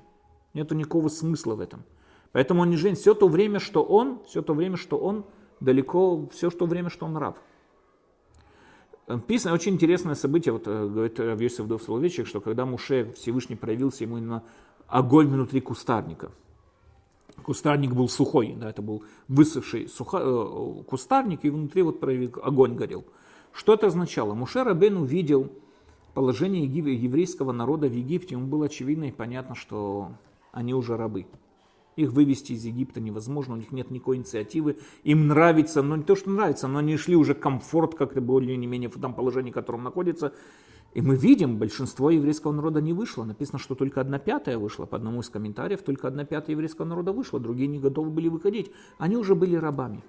Нет никакого смысла в этом. Поэтому он не женит все то время, что он, все то время, что он далеко, все то время, что он раб. Написано очень интересное событие, вот э, говорит Равьесов Дов Соловейчик, что когда Муше Всевышний проявился ему на огонь внутри кустарника. Кустарник был сухой, да, это был высохший сухо, э, кустарник, и внутри вот огонь горел. Что это означало? Муше Рабен увидел положение еврейского народа в Египте, ему было очевидно и понятно, что они уже рабы. Их вывести из Египта невозможно, у них нет никакой инициативы. Им нравится, но не то, что нравится, но они шли уже комфорт, как-то более не менее в том положении, в котором находится. И мы видим, большинство еврейского народа не вышло. Написано, что только одна пятая вышла. По одному из комментариев, только одна пятая еврейского народа вышла, другие не готовы были выходить. Они уже были рабами.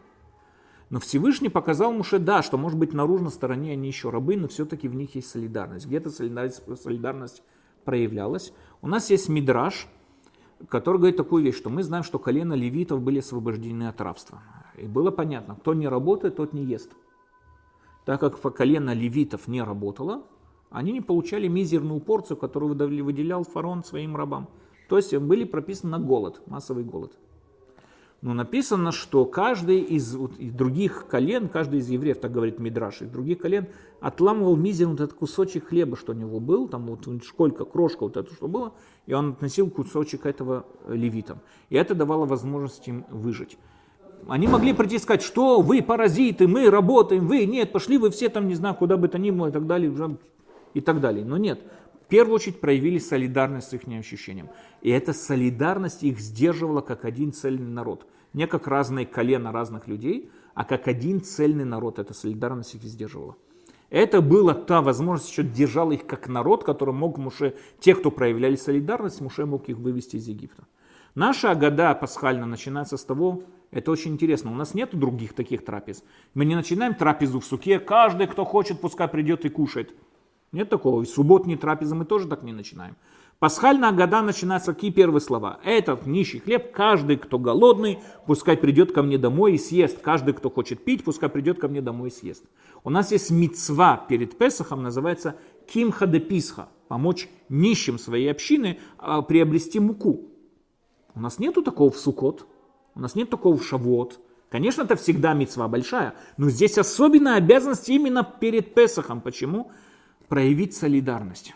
Но Всевышний показал Муше, да, что может быть наружной стороне они еще рабы, но все-таки в них есть солидарность. Где-то солидарность, солидарность проявлялась. У нас есть мидраж, который говорит такую вещь, что мы знаем, что колено левитов были освобождены от рабства. И было понятно, кто не работает, тот не ест. Так как колено левитов не работало, они не получали мизерную порцию, которую выделял фараон своим рабам. То есть были прописаны на голод, массовый голод. Но написано, что каждый из, вот, других колен, каждый из евреев, так говорит Мидраш, из других колен отламывал мизерный вот этот кусочек хлеба, что у него был, там вот школька, крошка вот это, что было, и он относил кусочек этого левитам. И это давало возможность им выжить. Они могли прийти и сказать, что вы паразиты, мы работаем, вы нет, пошли вы все там, не знаю, куда бы то ни было и так далее, и так далее. Но нет, первую очередь проявили солидарность с их ощущением. И эта солидарность их сдерживала как один цельный народ. Не как разные колена разных людей, а как один цельный народ. Эта солидарность их сдерживала. Это была та возможность, что держала их как народ, который мог Муше, те, кто проявляли солидарность, Муше мог их вывести из Египта. Наша Агада пасхальна начинается с того, это очень интересно, у нас нет других таких трапез. Мы не начинаем трапезу в суке, каждый, кто хочет, пускай придет и кушает. Нет такого. И субботние трапезы мы тоже так не начинаем. Пасхальная года начинается какие первые слова? Этот нищий хлеб, каждый, кто голодный, пускай придет ко мне домой и съест. Каждый, кто хочет пить, пускай придет ко мне домой и съест. У нас есть мицва перед Песахом, называется кимха де писха, помочь нищим своей общины а, приобрести муку. У нас нету такого в Сукот, у нас нет такого в Шавот. Конечно, это всегда мецва большая, но здесь особенная обязанность именно перед Песахом. Почему? Проявить солидарность.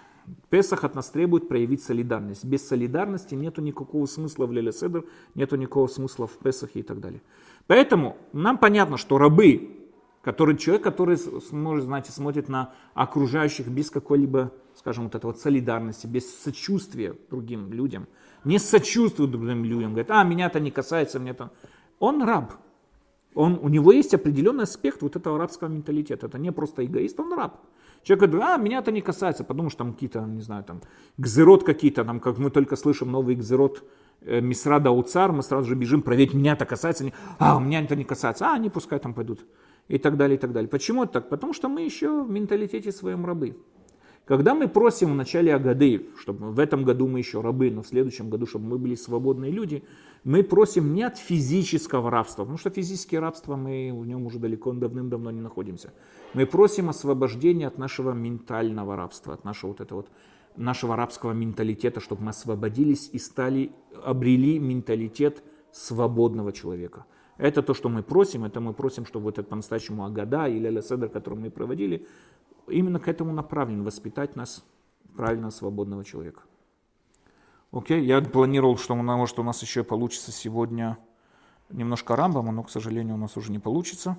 Песах от нас требует проявить солидарность. Без солидарности нет никакого смысла в Леле Седер, нет никакого смысла в Песахе и так далее. Поэтому нам понятно, что рабы, который, человек, который, может, знаете, смотрит на окружающих без какой-либо, скажем, вот этого солидарности, без сочувствия другим людям, не сочувствует другим людям, говорит, а, меня это не касается, меня это... Он раб. Он, у него есть определенный аспект вот этого рабского менталитета. Это не просто эгоист, он раб. Человек говорит, а, меня это не касается, потому что там какие-то, не знаю, там, гзерот какие-то, там, как мы только слышим новый гзерот э, Мисрада Уцар, мы сразу же бежим проверить, меня это касается, а, меня это не касается, а, они пускай там пойдут, и так далее, и так далее. Почему это так? Потому что мы еще в менталитете своем рабы. Когда мы просим в начале Агады, чтобы в этом году мы еще рабы, но в следующем году, чтобы мы были свободные люди, мы просим не от физического рабства, потому что физическое рабство мы в нем уже далеко давным-давно не находимся. Мы просим освобождения от нашего ментального рабства, от нашего вот этого вот нашего рабского менталитета, чтобы мы освободились и стали, обрели менталитет свободного человека. Это то, что мы просим, это мы просим, чтобы вот это по-настоящему Агада или Ля-Седр, который мы проводили, именно к этому направлен, воспитать нас правильно свободного человека. Окей, я планировал, что, может, у нас еще получится сегодня немножко Рамбама, но, к сожалению, у нас уже не получится.